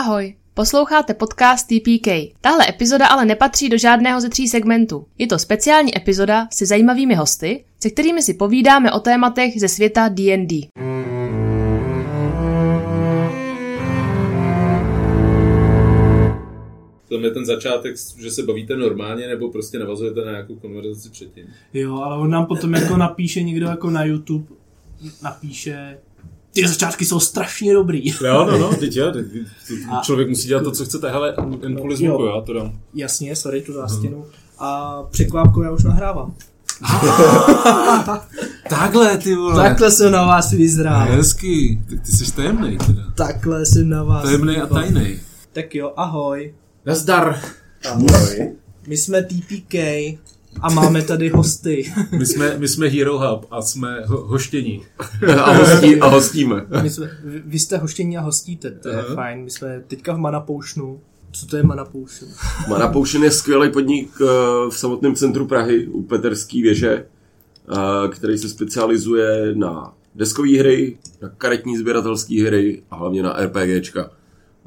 Ahoj, posloucháte podcast TPK. Tahle epizoda ale nepatří do žádného ze tří segmentů. Je to speciální epizoda se zajímavými hosty, se kterými si povídáme o tématech ze světa D&D. Tam je ten začátek, že se bavíte normálně, nebo prostě navazujete na nějakou konverzaci předtím. Jo, ale on nám potom jako napíše někdo jako na YouTube, napíše, ty začátky jsou strašně dobrý. Jo, no, no, teď jo, teď, člověk musí dělat to, co chcete, hele, jen kvůli zvuku, já to dám. Jasně, sorry, tu zástěnu. A překvápku já už nahrávám. Takhle, ty vole. Takhle jsem na vás vyzrál. Hezký, tak ty jsi tajemný teda. Takhle jsem na vás Tajemný a tajný. Tak jo, ahoj. Nazdar. Ahoj. My jsme TPK a máme tady hosty. My jsme, my jsme Hero Hub a jsme ho, hoštění. a, hostí, a hostíme. My jsme, vy, jste hoštění a hostíte, to je Aha. fajn. My jsme teďka v Mana Potionu. Co to je Mana Potion? Mana Potion je skvělý podnik eh, v samotném centru Prahy u Peterský věže, eh, který se specializuje na deskové hry, na karetní sběratelské hry a hlavně na RPGčka.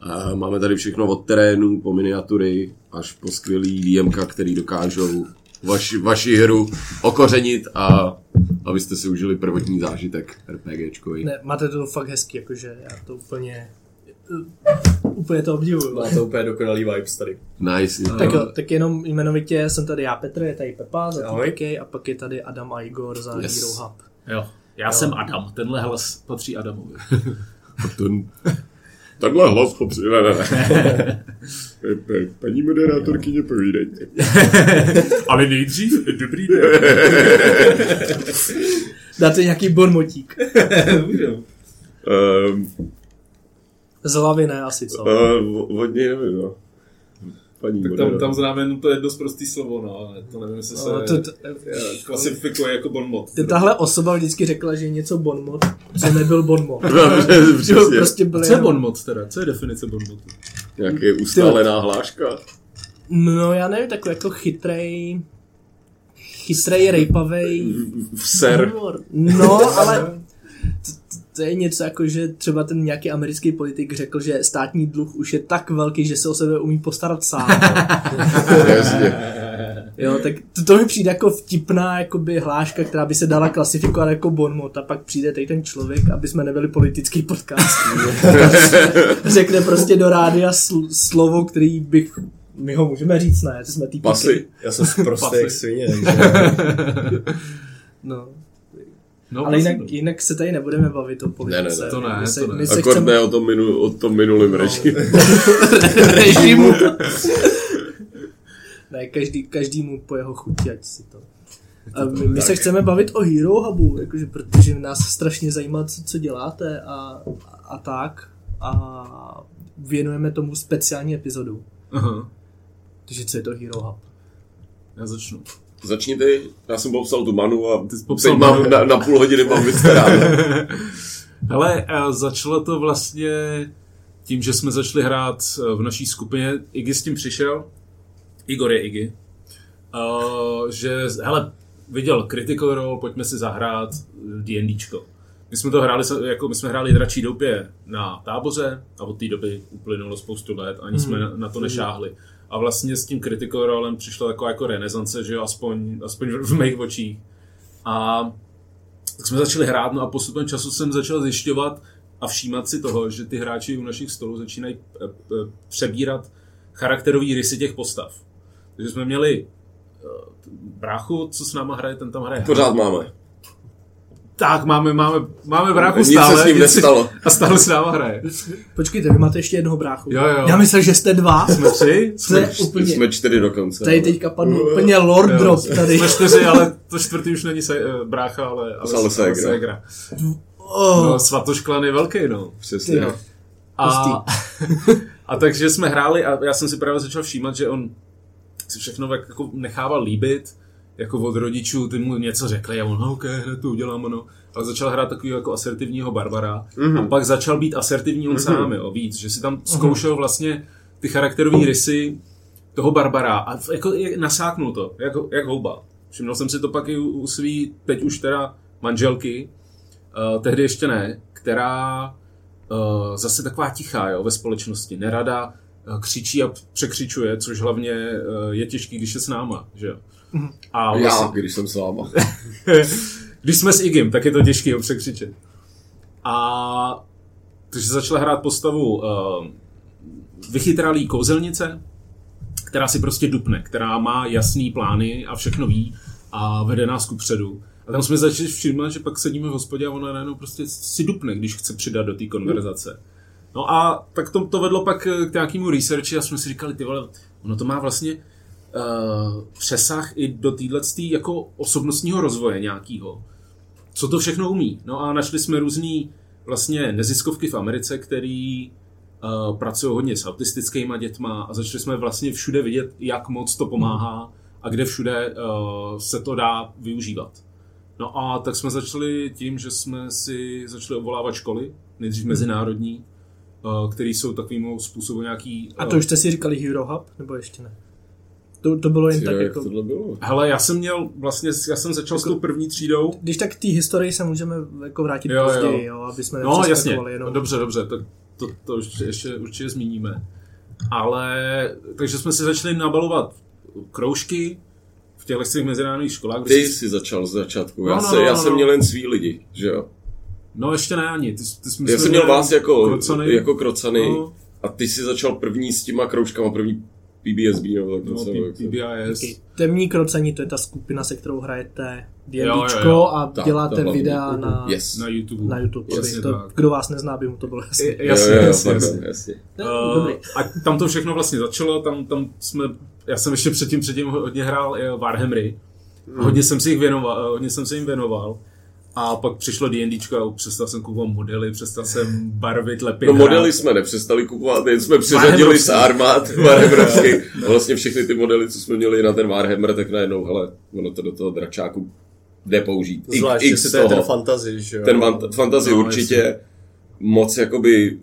Eh, Máme tady všechno od terénu, po miniatury, až po skvělý DMka, který dokážou vaši, vaši hru okořenit a abyste si užili prvotní zážitek RPGčkový. Ne, máte to fakt hezky, jakože já to úplně, úplně to obdivuju. Má to úplně dokonalý vibes tady. Nice. Tak jo, tak jenom jmenovitě jsem tady já Petr, je tady Pepa za. TPK a pak je tady Adam a Igor za Yes. Hero Hub. Jo, já jsem Adam, tenhle hlas patří Adamovi. Takhle hlas potří... Ne, ne, ne. Paní moderátorkyně, povídejte. Ale nejdřív, dobrý den. Dáte nějaký bonmotík. Um, Z hlavy ne asi, co? uh, od něj nevím, no. Paní Tak tam, tam známe jenom to jedno prostý slovo, no, ale to nevím, jestli se No, to, to, klasifikuje jako bonmot. tahle osoba vždycky řekla, že je něco bonmot, co nebyl bonmot. Přesně. prostě byl Co je bonmot teda? Co je definice bonmotu? Nějaký ustálená hláška. No já nevím, takový jako chytrej, chytrej, rejpavej V ser. No, ale to, je něco jako, že třeba ten nějaký americký politik řekl, že státní dluh už je tak velký, že se o sebe umí postarat sám. Jasně. Jo, tak to, to mi přijde jako vtipná jakoby hláška, která by se dala klasifikovat jako bonmot a pak přijde tady ten člověk, aby jsme nebyli politický podcast. Řekne prostě do rádia sl- slovo, který bych my ho můžeme říct, ne? Jsme týpky. Pasy. Já jsem prostě jak svině, takže No. No, Ale jinak, vlastně. jinak se tady nebudeme bavit o politice. Ne, ne, ne. To ne, my se, to ne. My se Akord chceme... o tom, minu, o tom minulém režimu. režimu. ne, každý, každýmu po jeho chuti, ať si to... A my, my se chceme bavit o Hero Hubu, jakože, protože nás strašně zajímá, co, co děláte a, a tak. A věnujeme tomu speciální epizodu. Aha, Takže co je to Hero Hub? já začnu. Začni ty, já jsem popsal tu manu a Ty jsi popsal mám manu. na, na půl hodiny mám vystaráno. Hele, eh, začalo to vlastně tím, že jsme začali hrát eh, v naší skupině. Iggy s tím přišel. Igor je Iggy. Uh, že, hele, viděl Critical Role, pojďme si zahrát D&Dčko. My jsme to hráli, jako my jsme hráli Dračí doupě na táboře a od té doby uplynulo spoustu let, ani jsme na, na to nešáhli. A vlastně s tím Critical Rolem přišla taková jako renesance, že jo, aspoň, aspoň v, mých očích. A tak jsme začali hrát, no a postupem času jsem začal zjišťovat a všímat si toho, že ty hráči u našich stolů začínají eh, eh, přebírat charakterový rysy těch postav. Takže jsme měli eh, bráchu, co s náma hraje, ten tam hraje. Pořád máme. Tak, máme, máme, máme bráchu Nic se stále. s ním nestalo. A stále s náma hraje. Počkejte, vy máte ještě jednoho bráchu. Jo, jo. Já myslel, že jste dva. Jsme tři? Je Jsme, úplně... jsme čtyři dokonce. Tady ale- teďka padl úplně Lord Jo, Drop tady. Jsme čtyři, ale to čtvrtý už není se, eh, brácha, ale, ale, Ale ségra. ségra. Oh, No, svatošklan je velký, no. Přesně. ty jo. A, a takže jsme hráli a já jsem si právě začal všímat, že on si všechno jako nechával líbit, jako od rodičů, ty mu něco řekli a on, no, ok, hned to udělám, no. Ale začal hrát takového jako asertivního Barbara Mhm. a pak začal být asertivní on sám, jo, víc, že si tam zkoušel vlastně ty charakterové rysy toho Barbara a jako nasáknul to, jako, jak houba. Všiml jsem si to pak i u, u svý, teď už teda manželky, uh, tehdy ještě ne, která uh, zase taková tichá jo, ve společnosti. Nerada uh, křičí a překřičuje, což hlavně uh, je těžký, když je s náma. Že? jo. A Já, vlastně, když jsem s váma. když jsme s Igim, tak je to těžké ho překřičet. A takže začala hrát postavu uh, vychytralý kouzelnice, která si prostě dupne, která má jasný plány a všechno ví a vede nás ku předu. A tam jsme začali všimnout, že pak sedíme v hospodě a ona najednou prostě si dupne, když chce přidat do té konverzace. No a tak to, to vedlo pak k nějakému researchi a jsme si říkali, ty vole, ono to má vlastně uh, přesah i do téhle jako osobnostního rozvoje nějakého. Co to všechno umí? No a našli jsme různý vlastně neziskovky v Americe, který uh, pracují hodně s autistickými dětma a začali jsme vlastně všude vidět, jak moc to pomáhá a kde všude uh, se to dá využívat. No a tak jsme začali tím, že jsme si začali obvolávat školy, nejdřív mezinárodní, uh, který jsou takovým způsobem nějaký... A to už jste si říkali Hero Hub, nebo ještě ne? To, to bylo jen Ty, tak jak jako... tohle bylo? Hele, já jsem měl vlastně, já jsem začal s tou první třídou. Když tak k té historii se můžeme jako vrátit Jo, jo. později, jo, aby jsme No jasně, jenom... dobře, dobře, to, to, to ještě, ještě určitě zmíníme. Ale, takže jsme si začali nabalovat kroužky v těch těch mezinárodních školách. Ty si- jsi začal z začátku. No, Já, no, se, no, já no, jsem no. měl jen svý lidi, že jo? No ještě ne ani, ty, ty jsme Já jsem měl vás jako krocany. jako krocany No. a ty jsi začal první s těma kroužkama, první PBSB nebo tak No, něco. P- PBIS. Okay. Temní krocení, to je ta skupina, se kterou hrajete Jo, jo, D&Dčko jo. a Tak, děláte ta videa na, Yes. Na YouTube. na YouTube. Jasně to, tak. kdo vás nezná, by mu to bylo jasné. Jasně, jo, jo, jasně, jasně. Uh, Dobrý. a tam to všechno vlastně začalo, tam, tam jsme, já jsem ještě předtím, předtím hodně hrál eh, Warhammery, Hmm. hodně jsem si jich věnoval, eh, hodně jsem se jim věnoval. A pak přišlo D&Dčko a přestal jsem kupovat modely, přestal jsem barvit, lepit. No hrát. modely jsme nepřestali kupovat, jen jsme přeřadili Warhammerovský. z armád Warhammerovský. A vlastně všechny ty modely, co jsme měli na ten Warhammer, tak najednou, hele, ono to do toho dračáku jde použít. X- Zvlášť, X jestli to je ten fantasy, že jo? Ten man- fantasy No, určitě moc jakoby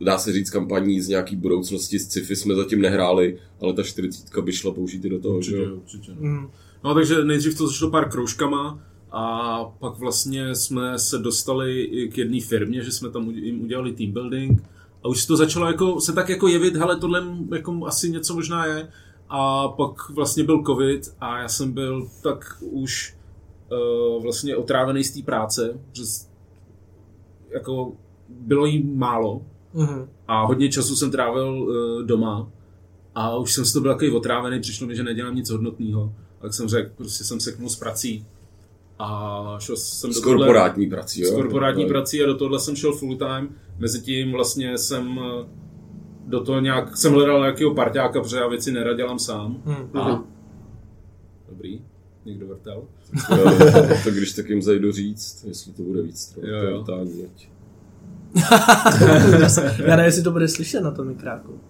dá se říct kampaní z nějaký budoucnosti z sci-fi jsme zatím nehráli, ale ta 40 by šla použít i do toho, že Určitě, jo. určitě. Mm. No takže nejdřív to začalo pár kroužkama a pak vlastně jsme se dostali k jedné firmě, že jsme tam jim udělali team building a už se to začalo jako, se tak jako jevit, hele, tohle jako asi něco možná je. A pak vlastně byl covid a já jsem byl tak už uh, vlastně otrávený z té práce, že jako bylo jí málo Mhm. a hodně času jsem trávil uh, doma a už jsem z toho byl takový otrávený, přišlo mi, že nedělám nic hodnotného. Tak jsem řekl, prostě jsem seknul s prací a šel jsem S do tohle- korporátní prací, jo. s korporátní No. prací a do tohle jsem šel full time. Mezitím vlastně jsem eh, do toho nějak, jsem hledal nějakého parťáka, protože já věci nerad dělám sám. Mhm. A... Dobrý, někdo vrtel. Jo, to když tak jim zajdu říct, jestli to bude víc trvat, Jo, to jo. vrtání, ať. Já nevím, jestli to bude slyšet na tom mikráku.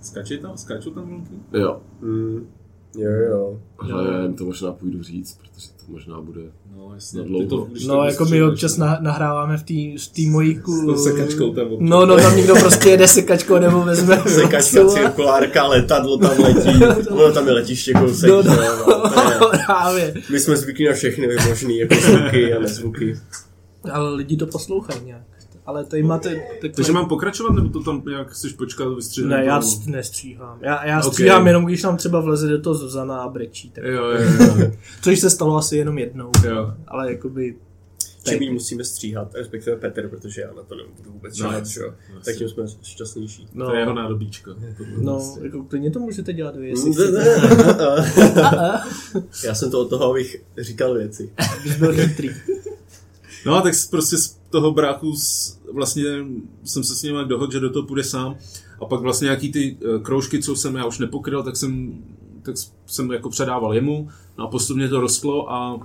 Skačí tam? Skáčou tam vlky? Jo, Mm. Jo, jo. ale já jim to možná půjdu říct, protože to možná bude... No, jasně. Na dlouho. To, No, to jako my občas na, nahráváme v té v tý mojí ku... S tou sekačkou tam občas. No, no, tam někdo prostě jede sekačkou nebo vezme Sekačka, cirkulárka, letadlo tam letí. Ono tam je letiště kousek, No, no, jo, no, je- právě. My jsme zvyklí na všechny možný jako zvuky a nezvuky. Ale lidi to poslouchají nějak. Ale tady máte... takové- Takže mám pokračovat, nebo to tam nějak chceš počkat, vystříhat? Ne, já s- nestříhám. Já, já Ok. stříhám jenom, když tam třeba vleze do toho Zuzana a brečí. Tak. Jo, jo, jo, Což se stalo asi jenom jednou. jo. Ale jakoby... Čím jí musíme stříhat, respektive Petr, protože já na to nebudu vůbec No, žádat, že jo. Tak tím jsme šťastnější. No, To je jeho nádobíčko. no jako klidně to můžete dělat vy, jestli Ne, chcete. ne. Já jsem to od toho, abych říkal věci. Když byl chytrý. No a tak prostě toho bráchu s, vlastně jsem se s ním dohodl, že do toho půjde sám. A pak vlastně nějaký ty eh, kroužky, co jsem já už nepokryl, tak jsem, tak jsem jako předával jemu. No a postupně to rostlo a,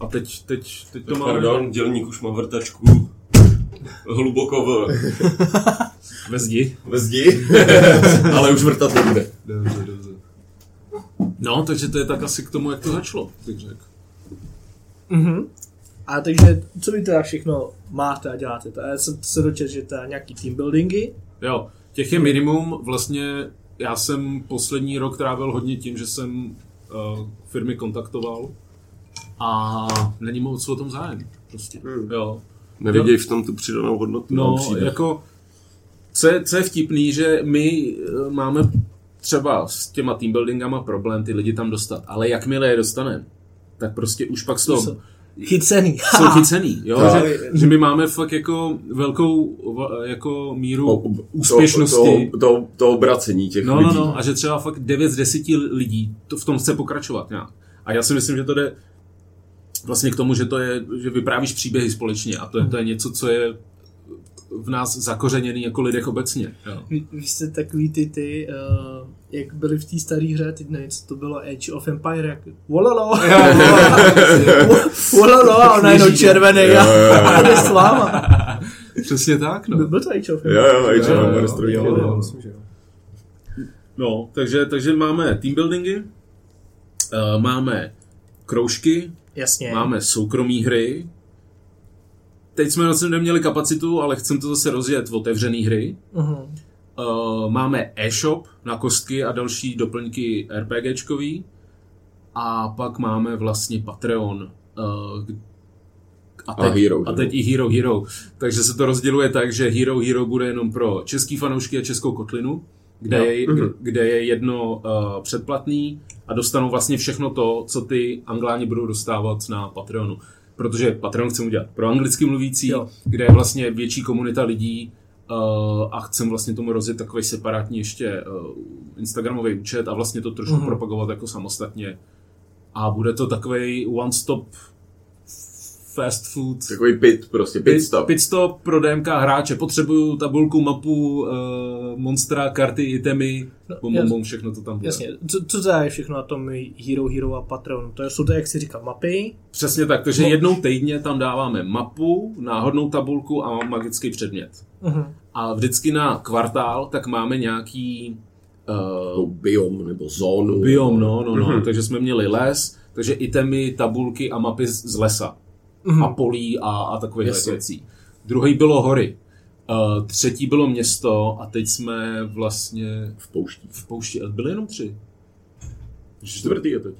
a teď, teď, teď to máme Pardon, dělník už má vrtačku hluboko v, ve zdi. ve zdi, ale už vrtat nebude. Dobře, dobře. No, takže to je tak asi k tomu, jak to začalo, bych řekl. Mhm. A takže, co vy teda všechno máte a děláte? Já jsem se dočetl, že teda nějaký team buildingy. Jo, těch je minimum. Vlastně já jsem poslední rok trávil hodně tím, že jsem uh, firmy kontaktoval a není moc o tom zájem. Prostě. Hmm. Jo. Nevidějí v tom tu přidanou hodnotu. No, jako, co je, co je vtipný, že my eh, máme třeba s těma teambuildingama problém ty lidi tam dostat, ale jakmile je dostaneme, tak prostě už pak jsou, Jsou Chycený. jsou chycený, jo? No, že, že, my máme fakt jako velkou jako míru O- úspěšnosti. To, to, to, to obracení těch No, lidí. no, no, a že třeba fakt 9 z 10 lidí to v tom chce pokračovat nějak. A já si myslím, že to jde vlastně k tomu, že to je, že vyprávíš příběhy společně a to je, to je něco, co je v nás zakořeněný jako lidech obecně. Jo. Vy, vy jste takový ty, ty uh, jak byli v té staré hře, teď nevím, co to bylo, Age of Empire, jak wololo, wololo, a ona jenom červený a a jde s váma. Přesně tak, no. Byl to Age of Jo, Empire? jo, Age of Jo, no. Myslím, že jo. No, takže, takže máme team buildingy, uh, máme kroužky, Jasně. máme soukromí hry. Teď jsme na to neměli kapacitu, ale chceme to zase rozjet v otevřené hry. Mhm. Uh, máme e-shop na kostky a další doplňky RPGčkový. A pak máme vlastně Patreon. Uh, a, A Hero a teď i Hero Hero. Takže se to rozděluje tak, že Hero Hero bude jenom pro český fanoušky a českou kotlinu, kde, Jo. je, kde je jedno uh, předplatný a dostanou vlastně všechno to, co ty angláni budou dostávat na Patreonu. Protože Patreon chceme udělat pro anglicky mluvící, Jo. kde je vlastně větší komunita lidí uh, a chcem vlastně tomu rozjet takový separátní ještě uh, Instagramový účet a vlastně to trošku Mhm. propagovat jako samostatně. A bude to takový one-stop fast food Takový pit, prostě pit stop. Pit stop pro DMK hráče. Potřebuju tabulku, mapu, uh, monstra, karty, itemy, No, bum, bum, všechno to tam bude. Jasně, co, co to je všechno na tom Hero Hero a Patreon? To jsou to, jak jsi říkal, mapy. Přesně tak, takže No. jednou týdně tam dáváme mapu, náhodnou tabulku a magický předmět. Mhm. A vždycky na kvartál tak máme nějaký uh, biom nebo zónu. biom, no, no, no. Mhm. Takže jsme měli les, takže itemy, tabulky a mapy z, z lesa. Mhm. a polí a, a takových Jasně. věcí. Druhý bylo hory. Uh, třetí bylo město a teď jsme vlastně V pouští. v poušti. A Byly jenom tři. Čtvrtý je teď.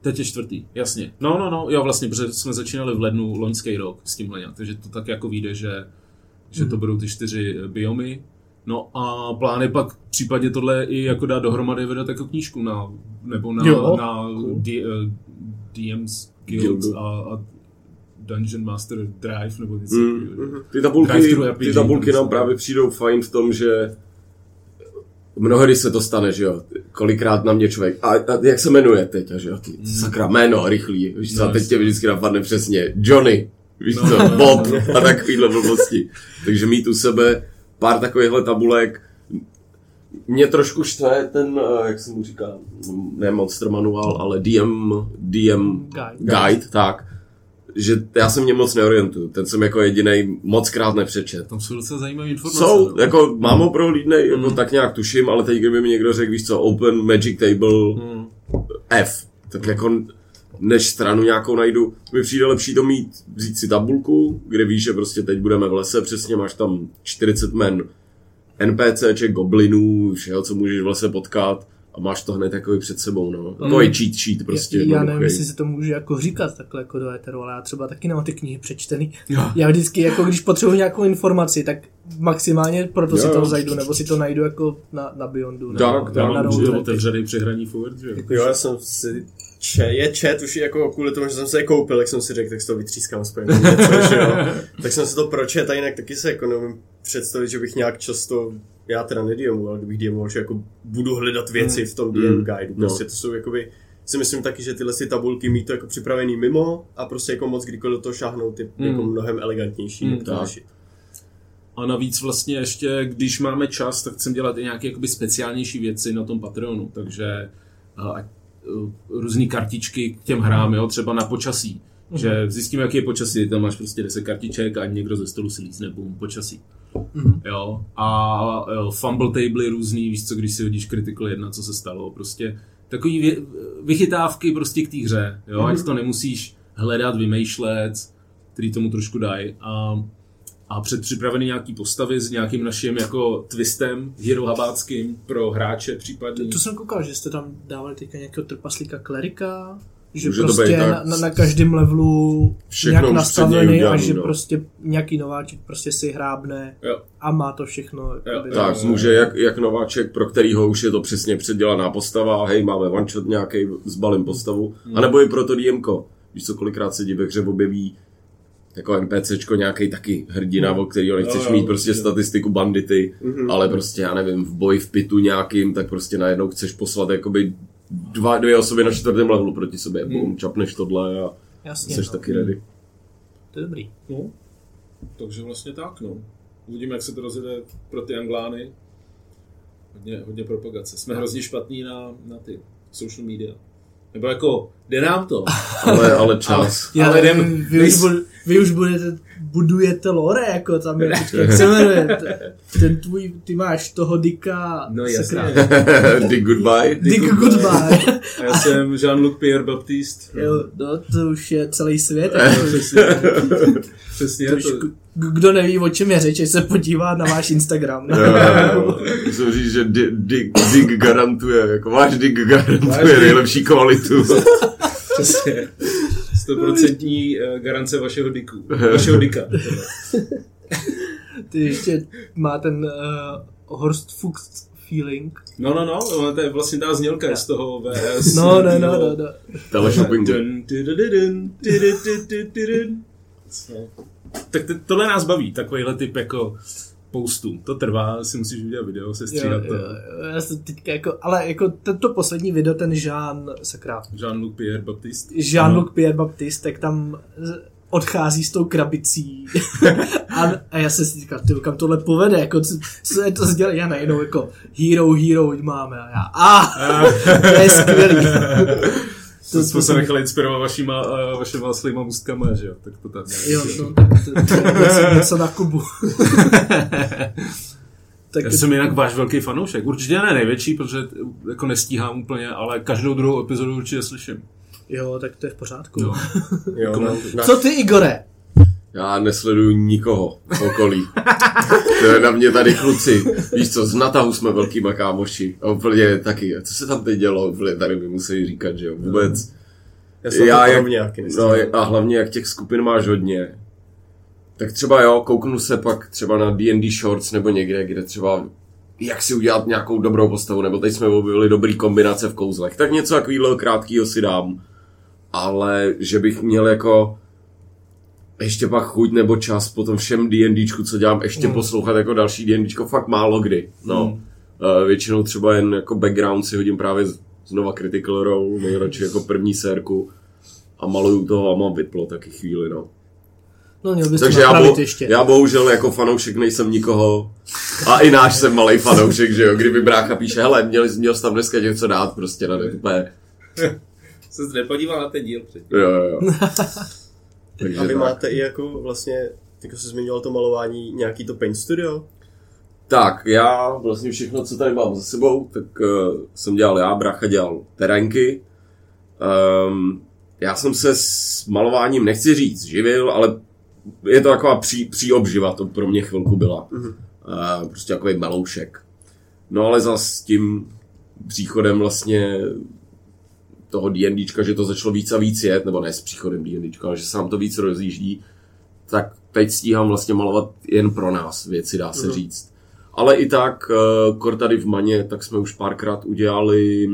Teď je čtvrtý, jasně. No, no, no, jo, vlastně, protože jsme začínali v lednu loňský rok s tímhle nějak, takže to tak jako vyjde, že, že to budou ty čtyři eh, biomy. No a plán je pak případně tohle i jako dát dohromady vydat jako knížku na, nebo na, Jo, na cool. D, uh, DM's Guild Guildu. a, a Dungeon Master Drive nebo něco. Mm, mhm. Ty tabulky, ty tabulky to nám právě přijdou fajn v tom, že mnohdy se to stane, že jo, kolikrát na mě člověk, a, a jak se jmenuje teď, a že jo, ty, sakra, jméno, rychlý, víš co, No, a teď tě vždycky napadne přesně, Johnny, víš No, co, no, no, Bob no. a takovýhle blbosti. Takže mít u sebe pár takovýchhle tabulek, mě trošku štve ten, eh, jak se mu říká, ne Monster Manual, ale DM, DM Guide. guide, tak, že já se mě moc neorientuju. Ten jsem jako jediný moc krát nepřečet. Tam jsou docela zajímavé informace. Jsou, no. jako mám ho prohlídnej, jako Mm. tak nějak tuším, ale teď kdyby mi někdo řekl, víš co, Open Magic Table Hmm. F, tak jako než stranu nějakou najdu, mi přijde lepší to mít, vzít si tabulku, kde víš, že prostě teď budeme v lese, přesně máš tam 40 men NPCček, goblinů, všeho, co můžeš v lese potkat a máš to hned takový před sebou, no. Takový cheat sheet prostě. já, já nevím, jestli se to může jako říkat takhle jako do éteru, ale já třeba taky nemám ty knihy přečtený. Jo. Já vždycky, jako když potřebuji nějakou informaci, tak maximálně proto si Jo, to jo. zajdu, nebo si to najdu jako na, na Beyondu. nebo Tak, na, tak, Já na mám otevřený při hraní forward, že jo? Jo, já jsem si če, je chat už jako kvůli tomu, že jsem se je koupil, jak jsem si řekl, tak si to vytřískám aspoň něco, že jo. Tak jsem si to pročet a jinak taky se jako neumím představit, že bych nějak často, já teda nediomu, ale kdybych diomoval, že jako budu hledat věci v tom DM Mm. guide. No. Prostě to jsou jakoby, si myslím taky, že tyhle si tabulky mít to jako připravený mimo a prostě jako moc kdykoliv do toho šáhnout je Mm. jako mnohem elegantnější, Mm, jak to řešit. A navíc vlastně ještě, když máme čas, tak chcem dělat i nějaké jakoby speciálnější věci na tom Patreonu, takže a, a, různé kartičky k těm hrám, jo, třeba na počasí. Mhm. Že zjistíme, jaký je počasí, tam máš prostě 10 kartiček a někdo ze stolu si lízne, bum, počasí. Mhm. Jo. A jo, fumble table různý, víš co, když si hodíš critical jedna, co se stalo, prostě takový vě, vychytávky prostě k té hře, jo, ať to nemusíš hledat, vymýšlet, který tomu trošku dají. A, a předpřipravený nějaký postavy s nějakým naším jako twistem hero habáckým pro hráče případně. To jsem koukal, že jste tam dávali teďka nějakého trpaslíka klerika, že Může to prostě být na, tak. na, na každém levelu Všechno nějak nastavený a že no. prostě nějaký nováček prostě si hrábne Jo. a má to všechno. jakoby, Tak, může jak, jak nováček, pro kterýho už je to přesně předělaná postava, hej, máme one shot nějaký, zbalím postavu, Hmm. a nebo i pro to DMko. Víš co, kolikrát se ti ve hře objeví jako NPCčko nějaký taky hrdina, o kterýho nechceš Jo, jo, mít prostě jo. statistiku bandity, ale prostě já nevím, v boji v pitu nějakým, tak prostě najednou chceš poslat jakoby dva, dvě osoby na čtvrtém levelu proti sobě, bum, čapneš tohle a Jasně, jsi no. taky ready. To je dobrý. No, takže vlastně tak, no. Uvidíme, jak se to rozjede pro ty Anglány. Hodně, hodně propagace. Jsme hrozně špatní na, na ty social media. Nebo jako, jde nám to. Ale, ale čas. Já, Ale ale jdem- vy, už vy už budete, budujete lore, jako tam je, počkej, jak se jmenuje, ten tvůj, ty máš toho Dicka, No jasně. Dick goodbye. Dick Goodbye. A já jsem Jean-Luc Pierre Baptiste. jo, no, to už je celý svět. Jako, Přesně, přesně to. kdo neví, o čem je řeč, se podívá na váš Instagram. Jo, jo, jo. Musím říct, že Di- Dick, Dick garantuje, jako váš Dick garantuje Váš Dick. nejlepší kvalitu. Přesně. 100% eh, garance vašeho diku. Vašeho dika. Ty ještě má ten eh, uh, Horst Fuchs feeling. No, no, no, to je vlastně ta znělka z toho VS. No, no, no, no, no. Tahle shoppingu. Tak tohle nás baví, takovýhle typ jako postů. To trvá, si musíš udělat video, se Jo, stříhat jo, to. jo, já jsem teďka jako, ale jako tento poslední video, ten Jean, sakra, Jean-Luc Pierre Baptiste. Jean-Luc Pierre Baptiste, tak tam odchází s tou krabicí. a, a, já jsem si říkal, ty kam tohle povede, jako co, co je to sdělení, já najednou jako hero, hero máme a já, a, to je skvělý. To jsme se nechali inspirovat vašima, uh, vašima slýma můstkama, že jo? Tak to tam Jo, no, tak to, něco, něco na Kubu. tak Já jsem jinak váš velký fanoušek. Určitě ne největší, protože jako nestíhám úplně, ale každou druhou epizodu určitě slyším. Jo, tak to je v pořádku. Jo. Jo, na, na, Co ty, Igore? Já nesleduju nikoho v okolí. To je na mě tady kluci. Víš co, z Natahu jsme velkýma kámoši. A úplně taky. Co se tam teď dělo? Úplně tady mi musí říkat, že jo. Vůbec. já Já to jak, nějaký no, a hlavně jak těch skupin máš hodně. Tak třeba jo, kouknu se pak třeba na D&D Shorts nebo někde, kde třeba jak si udělat nějakou dobrou postavu, nebo teď jsme objevili dobrý kombinace v kouzlech. Tak něco takového krátkého si dám. Ale že bych měl jako ještě pak chuť nebo čas po tom všem D&Dčku, co dělám, ještě Mm. poslouchat jako další D&Dčko, fakt málo kdy. No. Mm. Uh, většinou třeba jen jako background si hodím právě z- znova Critical Role, nejradši jako první sérku a maluju toho a mám vyplo taky chvíli, no. No, měl bys Takže to já, bo, ještě. já bohužel jako fanoušek nejsem nikoho a i náš jsem malý fanoušek, že jo, kdyby brácha píše, hele, měl, měl jsi tam dneska něco dát prostě na úplně, Se nepodíval na ten díl předtím. jo, jo, jo. Takže A vy tak. máte i jako vlastně, jako se zmiňoval to malování, nějaký to paint studio? Tak, já vlastně všechno, co tady mám za sebou, tak uh, jsem dělal já, brácha dělal terénky. Um, já jsem se s malováním, nechci říct, živil, ale je to taková pří, příobživa, to pro mě chvilku byla. Mhm. Uh, prostě takový maloušek. No ale za s tím příchodem vlastně toho D&Dčka, že to začalo víc a víc jet, nebo ne s příchodem D&Dčka, ale že se nám to víc rozjíždí, tak teď stíhám vlastně malovat jen pro nás věci, dá se Mhm. říct. Ale i tak, uh, kor tady v Maně, tak jsme už párkrát udělali,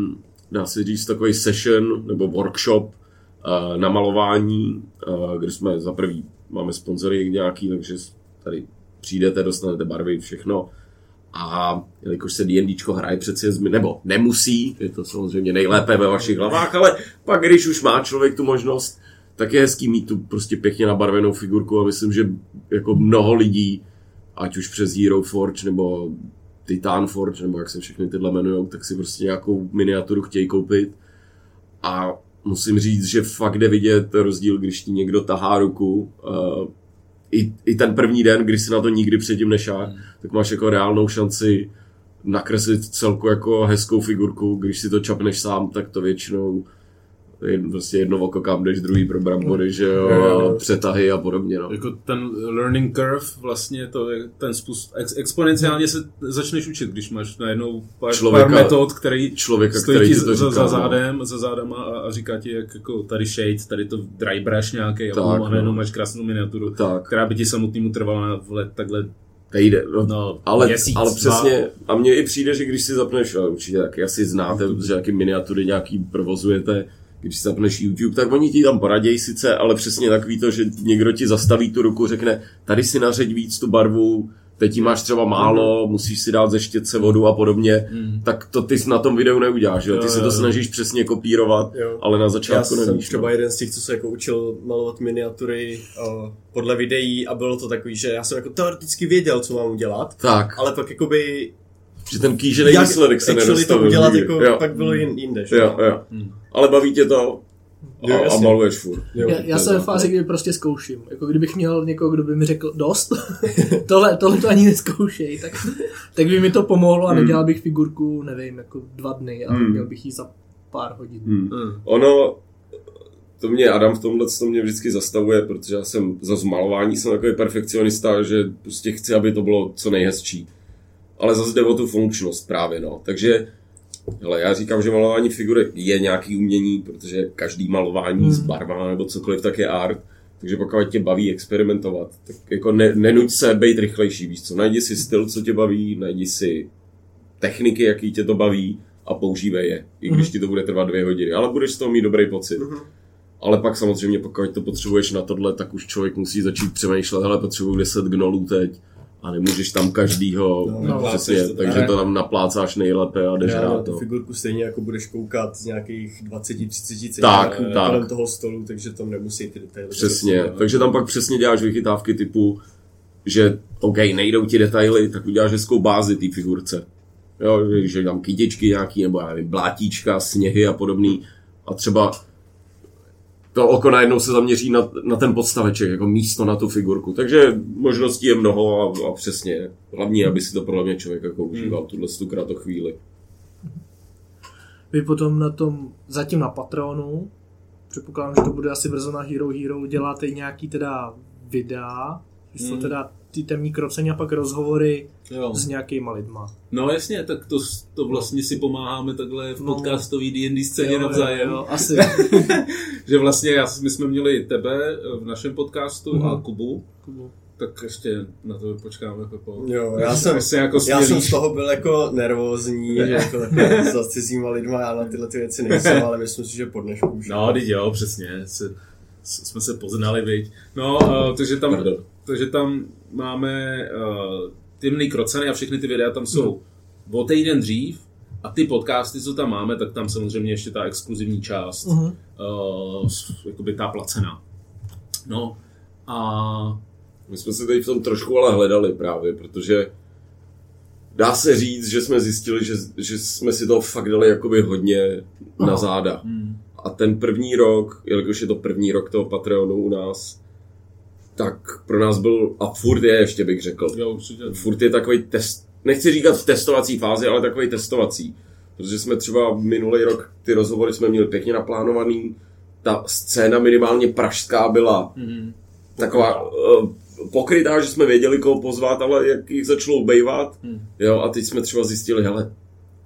dá se říct, takový session nebo workshop uh, na malování, uh, kde jsme za prvý máme sponzory nějaký, takže tady přijdete, dostanete barvy, všechno. A jelikož se D&Dčko hraje přeci, nebo nemusí, je to samozřejmě nejlépe ve vašich hlavách, ale pak když už má člověk tu možnost, tak je hezký mít tu prostě pěkně nabarvenou figurku a myslím, že jako mnoho lidí, ať už přes Hero Forge nebo Titan Forge, nebo jak se všechny tyhle jmenujou, tak si prostě nějakou miniaturu chtějí koupit. A musím říct, že fakt jde vidět rozdíl, když ti někdo tahá ruku. I, I ten první den, když si na to nikdy předtím nešáhl, Hmm. tak máš jako reálnou šanci nakreslit celku jako hezkou figurku. Když si to čapneš sám, tak to většinou Jen, prostě jedno oko kam jdeš, druhý pro brambory, že jo, a přetahy a podobně, no. Jako ten learning curve, vlastně to je ten způsob, ex, exponenciálně se začneš učit, když máš najednou pár, Člověka- pár metod, který člověka, stojí který ti to za, říká, za, no. zádem, za zádama a, a říká ti, jak jako tady shade, tady to dry brush nějaký a, Tak, a najednou no. máš krásnou miniaturu, Tak. která by ti samotnému trvala v let takhle Nejde, no, no, ale, měsíc, ale přesně, a mně i přijde, že když si zapneš, určitě taky asi znáte, že jaký miniatury nějaký provozujete, když si zapneš YouTube, tak oni ti tam poradějí sice, ale přesně takový to, že někdo ti zastaví tu ruku, řekne, tady si nařeď víc tu barvu, teď jí máš třeba málo, musíš si dát ze štětce vodu a podobně, Mm. tak to ty na tom videu neuděláš, jo? ty Jo, se to jo. snažíš přesně kopírovat, Jo. ale na Já začátku jsem nevíš. třeba No. jeden z těch, co se jako učil malovat miniatury uh, podle videí a bylo to takový, že já jsem jako teoreticky věděl, co mám udělat, Tak, ale pak jakoby že ten kýžený výsledek se actually to nedostavil. udělat nikdy. jako jo. pak bylo jin, jinde, že? jo, jo. Hmm. Ale baví tě to a, Jo, a maluješ furt. Jo. Já, já jsem ve fázi, kdy prostě zkouším. Jako kdybych měl někoho, kdo by mi řekl dost, tohle, tohle to ani neskoušej, tak, tak by mi to pomohlo a nedělal bych figurku, nevím, jako dva dny a Hmm. měl bych ji za pár hodin. Hmm. Mm. Ono, to mě Adam v tomhle to mě vždycky zastavuje, protože já jsem za zmalování jsem takový perfekcionista, že prostě chci, aby to bylo co nejhezčí. Ale zase jde o tu funkčnost právě, no. Takže, hele, já říkám, že malování figury je nějaký umění, protože každý malování Hmm. s barvama nebo cokoliv tak je art. Takže pokud tě baví experimentovat, tak jako ne, nenuď se být rychlejší, víš co, najdi si styl, co tě baví, najdi si techniky, jaký tě to baví a používej je, i když Mhm. ti to bude trvat dvě hodiny, ale budeš z toho mít dobrý pocit. Mhm. Ale pak samozřejmě, pokud to potřebuješ na tohle, tak už člověk musí začít přemýšlet, hele, potřebuji 10 gnolů teď a nemůžeš tam každýho, No, no, přesně, to, takže ale- to tam naplácáš nejlépe a jdeš na tu No. figurku stejně jako budeš koukat z nějakých 20-30 cm Tak, tak. kolem toho stolu, takže tam nemusí ty detaily. Přesně, prostě, takže tam pak přesně děláš vychytávky typu, že OK, nejdou ti detaily, tak uděláš hezkou bázi té figurce. Jo, že- že tam kytičky nějaký, nebo já nevím, blátíčka, sněhy a podobný. A třeba to oko najednou se zaměří na, na ten podstaveček, jako místo na tu figurku. Takže možností je mnoho a, a přesně. Hlavní, aby si to podle mě člověk jako užíval, tuhle tu kratochvíli. Vy potom na tom, zatím na Patronu, předpokládám, že to bude asi brzo na Hero Hero, děláte i nějaký teda videa, že jsou Hmm. teda ty temní krocení a pak rozhovory Jo. s nějakýma lidma. No jasně, tak to, to vlastně si pomáháme takhle v No. podcastový D&D scéně Jo, jo, navzájem. jo, asi. Že vlastně já, my jsme měli tebe v našem podcastu Mhm. a Kubu, tak ještě na to počkáme, Pepo. Jo, já jsem, Jestli jako já jsem z toho byl jako nervózní, že jako za cizíma lidma, já na tyhle ty věci nejsem, ale myslím si, že po dnešku už. No, teď jo, přesně. Se, jsme se poznali, viď. No, uh, takže tam, Pardon. Takže tam máme uh, temný kroceny a všechny ty videa tam jsou o týden dřív a ty podcasty, co tam máme, tak tam samozřejmě ještě ta exkluzivní část, Mhm. uh, jakoby ta placená. No, a My jsme se tady v tom trošku ale hledali právě, protože dá se říct, že jsme zjistili, že, že jsme si toho fakt dali jakoby hodně na záda. hmm, A ten první rok, jelikož je to první rok toho Patreonu u nás, tak pro nás byl, a furt je ještě bych řekl, jo, určitě. furt je takový test, nechci říkat v testovací fázi, ale takový testovací. Protože jsme třeba minulý rok ty rozhovory jsme měli pěkně naplánovaný, ta scéna minimálně pražská byla Hmm, taková uh, pokrytá, že jsme věděli, koho pozvat, ale jak jich začalo ubejvat, Hmm. jo, a teď jsme třeba zjistili, hele,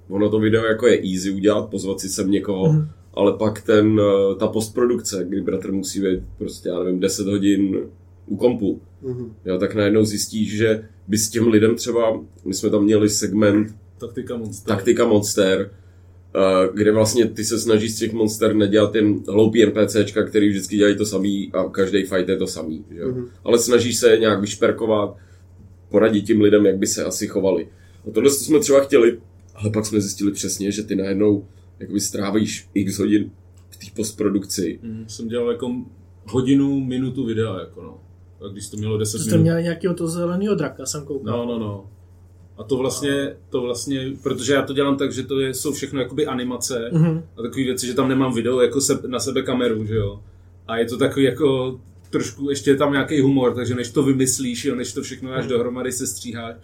ono to video jako je easy udělat, pozvat si sem někoho, Mhm. ale pak ten, uh, ta postprodukce, kdy bratr musí být prostě, já nevím, 10 hodin u kompu, Mhm. jo, tak najednou zjistíš, že by s těm lidem třeba, my jsme tam měli segment taktika monster. Taktika Monster, eh, kde vlastně ty se snažíš z těch monster nedělat jen hloupý NPCčka, který vždycky dělají to samý a každý fight je to samý. Že? Mhm. Ale snažíš se nějak vyšperkovat, poradit tím lidem, jak by se asi chovali. A tohle jsme třeba chtěli, ale pak jsme zjistili přesně, že ty najednou jakoby strávíš x hodin v té postprodukci. Hmm, jsem dělal jako hodinu, minutu videa, jako no. Když to mělo 10 Jste minut. měli nějakého toho zeleného draka, jsem koukal. No, no, no. A to vlastně, to vlastně, protože já to dělám tak, že to je, jsou všechno jakoby animace Mhm. a takové věci, že tam nemám video jako se, na sebe kameru, že jo. A je to takový jako trošku, ještě je tam nějaký humor, takže než to vymyslíš, jo, než to všechno dáš dohromady, se stříháš,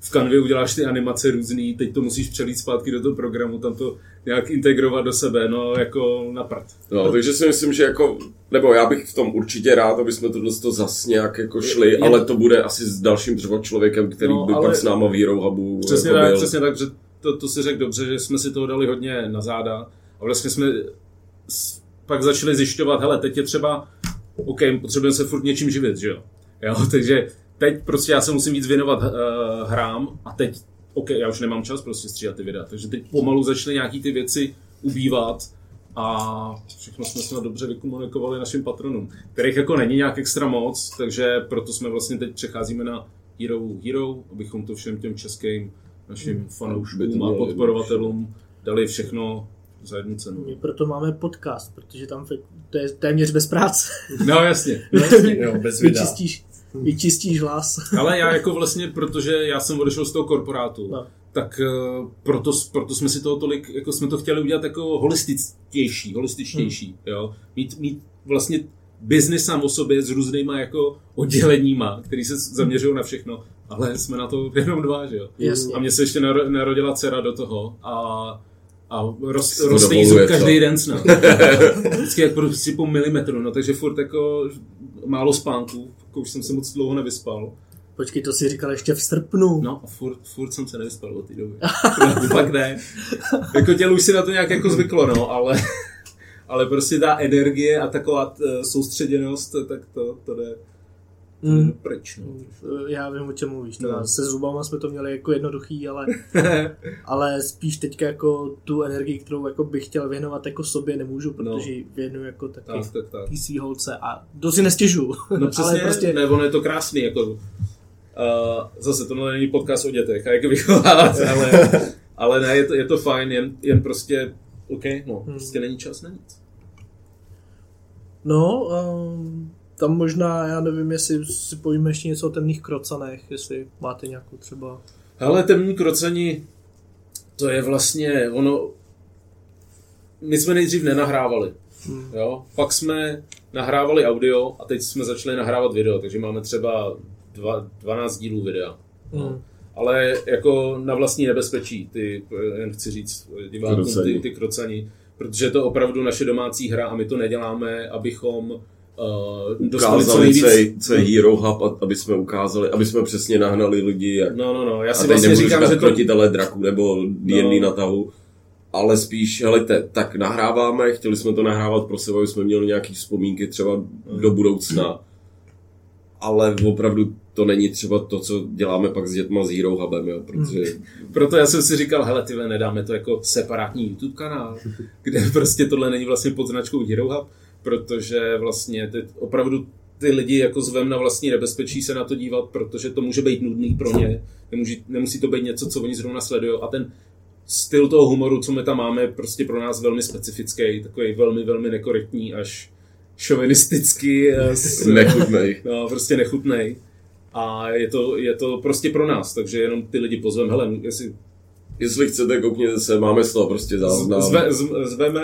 v kanvě uděláš ty animace různý, teď to musíš přelít zpátky do toho programu, tam to nějak integrovat do sebe, no jako na prd. No, takže si myslím, že jako, nebo já bych v tom určitě rád, aby jsme tohle to zas nějak jako šli, Je- je- ale to bude asi s dalším třeba člověkem, který No, by pak s náma v Hero Hubu Přesně jako tak, byl. přesně tak, že to, to si řekl dobře, že jsme si toho dali hodně na záda a vlastně jsme pak začali zjišťovat, hele, teď je třeba, OK, potřebujeme se furt něčím živit, že jo? jo takže teď prostě já se musím víc věnovat uh, hrám a teď, OK, já už nemám čas prostě stříhat ty videa, takže teď pomalu začaly nějaký ty věci ubývat a všechno jsme snad dobře vykomunikovali našim patronům, kterých jako není nějak extra moc, takže proto jsme vlastně teď přecházíme na Hero Hero, abychom to všem těm českým našim to fanouškům a podporovatelům dali všechno za jednu cenu. My proto máme podcast, protože tam to je téměř bez práce. No jasně. Jo, bez videa. Vyčistíš, vyčistíš hlas. Ale já jako vlastně, protože já jsem odešel z toho korporátu, No. tak eh, proto, proto jsme si toho tolik, jako jsme to chtěli udělat jako holističtější, holističtější, Hmm. jo. Mít, mít vlastně biznis sám o sobě s různýma jako odděleníma, který se zaměřují na všechno, ale jsme na to jenom dva, že jo. Jasně. A mně se ještě naro- narodila dcera do toho a, a roz, to roste jí zub každý den snad. Vždycky jak prostě po milimetru, no takže furt jako málo spánku, jako už jsem se moc dlouho nevyspal. Počkej, to si říkal ještě v srpnu. No a furt, furt jsem se nevyspal od té doby. Fakt ne. Jako tělo už si na to nějak jako zvyklo, no, ale, ale prostě ta energie a taková eh, soustředěnost, tak to, to jde Mm. pryč, no. Já vím, o čem mluvíš. Teda No. Se zubama jsme to měli jako jednoduchý, ale, ale spíš teďka jako tu energii, kterou jako bych chtěl věnovat jako sobě, nemůžu, protože ji věnuju jako taky Tak, tak, tak. svý holce a to si nestěžu. No přesně, ale prostě ne, ono je to krásný, jako, uh, zase to není podcast o dětech a jak vychovávat, ale, ale ne, je to, je to fajn, jen, jen prostě, OK, no, Hmm. prostě není čas na nic. No, um, tam možná, já nevím, jestli si povíme ještě něco o temných krocanech, jestli máte nějakou třeba... Ale temní krocení, to je vlastně, ono, my jsme nejdřív nenahrávali, Hmm. jo, pak jsme nahrávali audio a teď jsme začali nahrávat video, takže máme třeba dva, 12 dílů videa. Hmm. Ale jako na vlastní nebezpečí, ty, jen chci říct divákům, ty, Krocení. ty krocani, protože je to opravdu naše domácí hra a my to neděláme, abychom uh, dostali co Ukázali, nejvíc. co je, Hero Hub, aby jsme ukázali, aby jsme přesně nahnali lidi, jak No, no, no, já si vlastně říkám, že to... krotitele draků nebo D&D No. na tahu, ale spíš, helejte, tak nahráváme, chtěli jsme to nahrávat pro sebe, aby jsme měli nějaké vzpomínky třeba do budoucna, ale opravdu to není třeba to, co děláme pak s dětma s Hero Hubem, jo, protože Proto já jsem si říkal, hele, ty vole, nedáme to jako separátní YouTube kanál, kde prostě tohle není vlastně pod značkou Hero Hub, protože vlastně ty, opravdu ty lidi jako zvem na vlastní nebezpečí se na to dívat, protože to může být nudný pro ně, nemusí, nemusí to být něco, co oni zrovna sledují a ten styl toho humoru, co my tam máme, je prostě pro nás velmi specifický, takový velmi, velmi nekorektní až šovinistický, eh, s- nechutnej. no, prostě nechutnej. A je to, je to prostě pro nás, takže jenom ty lidi pozvem, hele, jestli Jestli chcete, koukněte se, máme z toho prostě záznam. zve, zve, zveme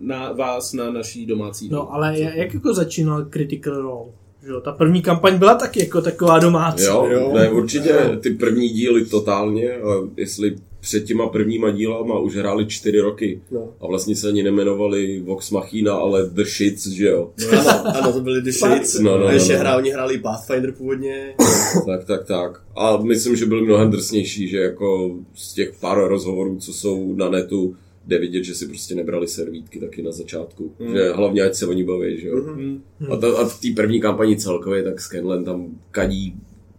na vás na naší domácí. No, ale jak jak jako začínal Critical Role? Že jo, ta první kampaň byla taky jako taková domácí. Jo, Jo. ne, určitě ty první díly totálně, a jestli před těma prvníma dílama už hráli čtyři roky No. a vlastně se ani nemenovali Vox Machina, ale The Shits, že jo. No, ano, ano, to byly The Shades. No, no, a ještě no, no. hrál, oni hráli Pathfinder původně. tak, tak, tak. A myslím, že byli mnohem drsnější, že jako z těch pár rozhovorů, co jsou na netu, jde vidět, že si prostě nebrali servítky taky na začátku. Mm. Že hlavně ať se oni baví, že jo. Mhm. Hm. A, to, a v té první kampani celkově, tak Scanlan tam kadí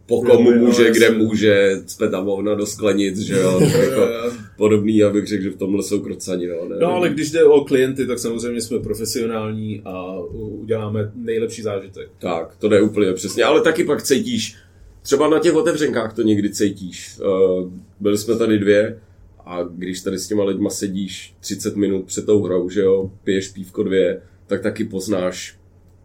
po Jo, komu jo, může, jasně. kde může, cpe tam hovna do sklenic, že jo. Jako podobný, abych řekl, že v tomhle jsou krocani, jo. Ne? No ale když jde o klienty, tak samozřejmě jsme profesionální a uděláme nejlepší zážitek. Tak, to jde úplně přesně, ale taky pak cítíš, třeba na těch otevřenkách to někdy cítíš. Uh, byli jsme tady dvě a když tady s těma lidma sedíš 30 minut před tou hrou, že jo, piješ pívko dvě, tak taky poznáš,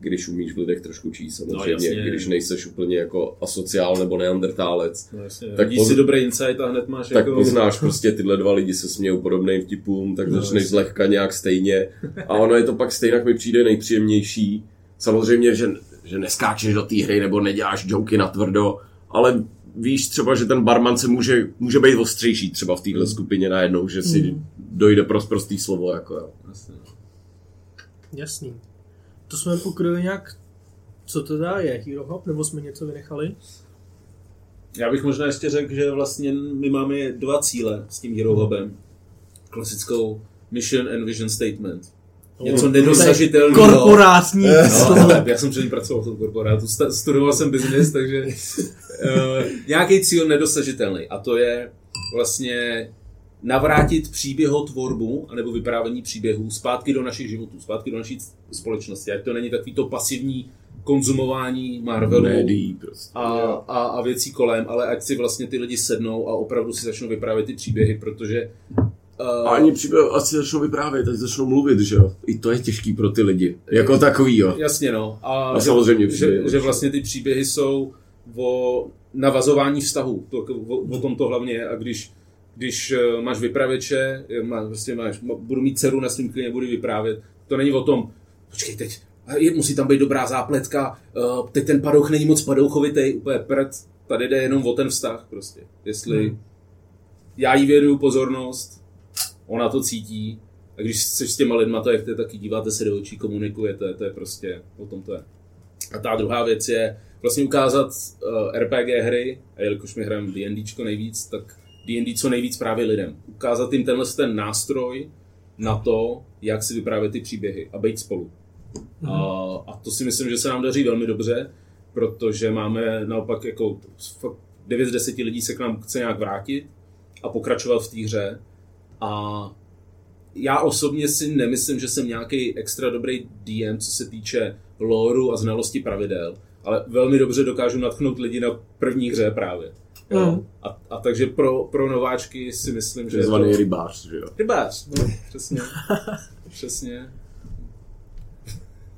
když umíš v lidech trošku číst, samozřejmě, jasně. když nejseš úplně jako asociál nebo neandertálec. No, jasně. Tak poz- si dobrý insight a hned máš Tak jako... poznáš prostě tyhle dva lidi se smějou podobným vtipům, tak No, začneš jasně. zlehka nějak stejně. A ono je to pak stejně, mi přijde nejpříjemnější. Samozřejmě, že, že neskáčeš do té hry nebo neděláš joky na tvrdo, ale víš třeba, že ten barman se může, může být ostřejší třeba v téhle skupině najednou, že si dojde pro prostý slovo, jako jo. Jasný. To jsme pokryli nějak, co to dá je, Hero Hop, nebo jsme něco vynechali? Já bych možná ještě řekl, že vlastně my máme dva cíle s tím Hero Hubem. Klasickou mission and vision statement. Něco nedosažitelného. Korporátní. No, já jsem předtím pracoval v tom korporátu, studoval jsem business, takže uh, nějaký cíl nedosažitelný. A to je vlastně navrátit příběhotvorbu anebo vyprávění příběhů zpátky do našich životů, zpátky do naší společnosti. Ať to není takový to pasivní konzumování Marvelu Médií prostě. a, a, a věcí kolem, ale ať si vlastně ty lidi sednou a opravdu si začnou vyprávět ty příběhy, protože A uh, ani příběh asi začnou vyprávět, teď začnou mluvit, že jo. I to je těžký pro ty lidi. Jako takový, jo. Jasně, no. A, A že, samozřejmě že, příběhy, že vlastně ty příběhy jsou o navazování vztahu. To, o, o tom to hlavně je. A když, když eh, máš vypravěče, eh, má, vlastně máš, má, budu mít dceru na svým klině, budu vyprávět, to není o tom, počkej teď, musí tam být dobrá zápletka, uh, teď ten padouch není moc padouchovitý, úplně prd, tady jde jenom o ten vztah prostě. Jestli Hmm. já jí věnuju pozornost, ona to cítí, a když jsi s těma lidma, to jak taky, díváte se do očí, komunikujete, to je prostě, o tom to je. A ta druhá věc je vlastně ukázat uh, RPG hry, a jelikož my hrajeme D&Dčko nejvíc, tak D&D co nejvíc právě lidem. Ukázat jim tenhle ten nástroj na to, jak si vyprávět ty příběhy a být spolu. Mhm. A, a to si myslím, že se nám daří velmi dobře, protože máme naopak jako fakt 9 z 10 lidí se k nám chce nějak vrátit a pokračovat v té hře. A já osobně si nemyslím, že jsem nějaký extra dobrý DM, co se týče loru a znalosti pravidel, ale velmi dobře dokážu natchnout lidi na první hře právě. Jo. Mm. A, a takže pro, pro nováčky si myslím, že je Zvaný to... rybář, že jo. Rybář, no, přesně. přesně.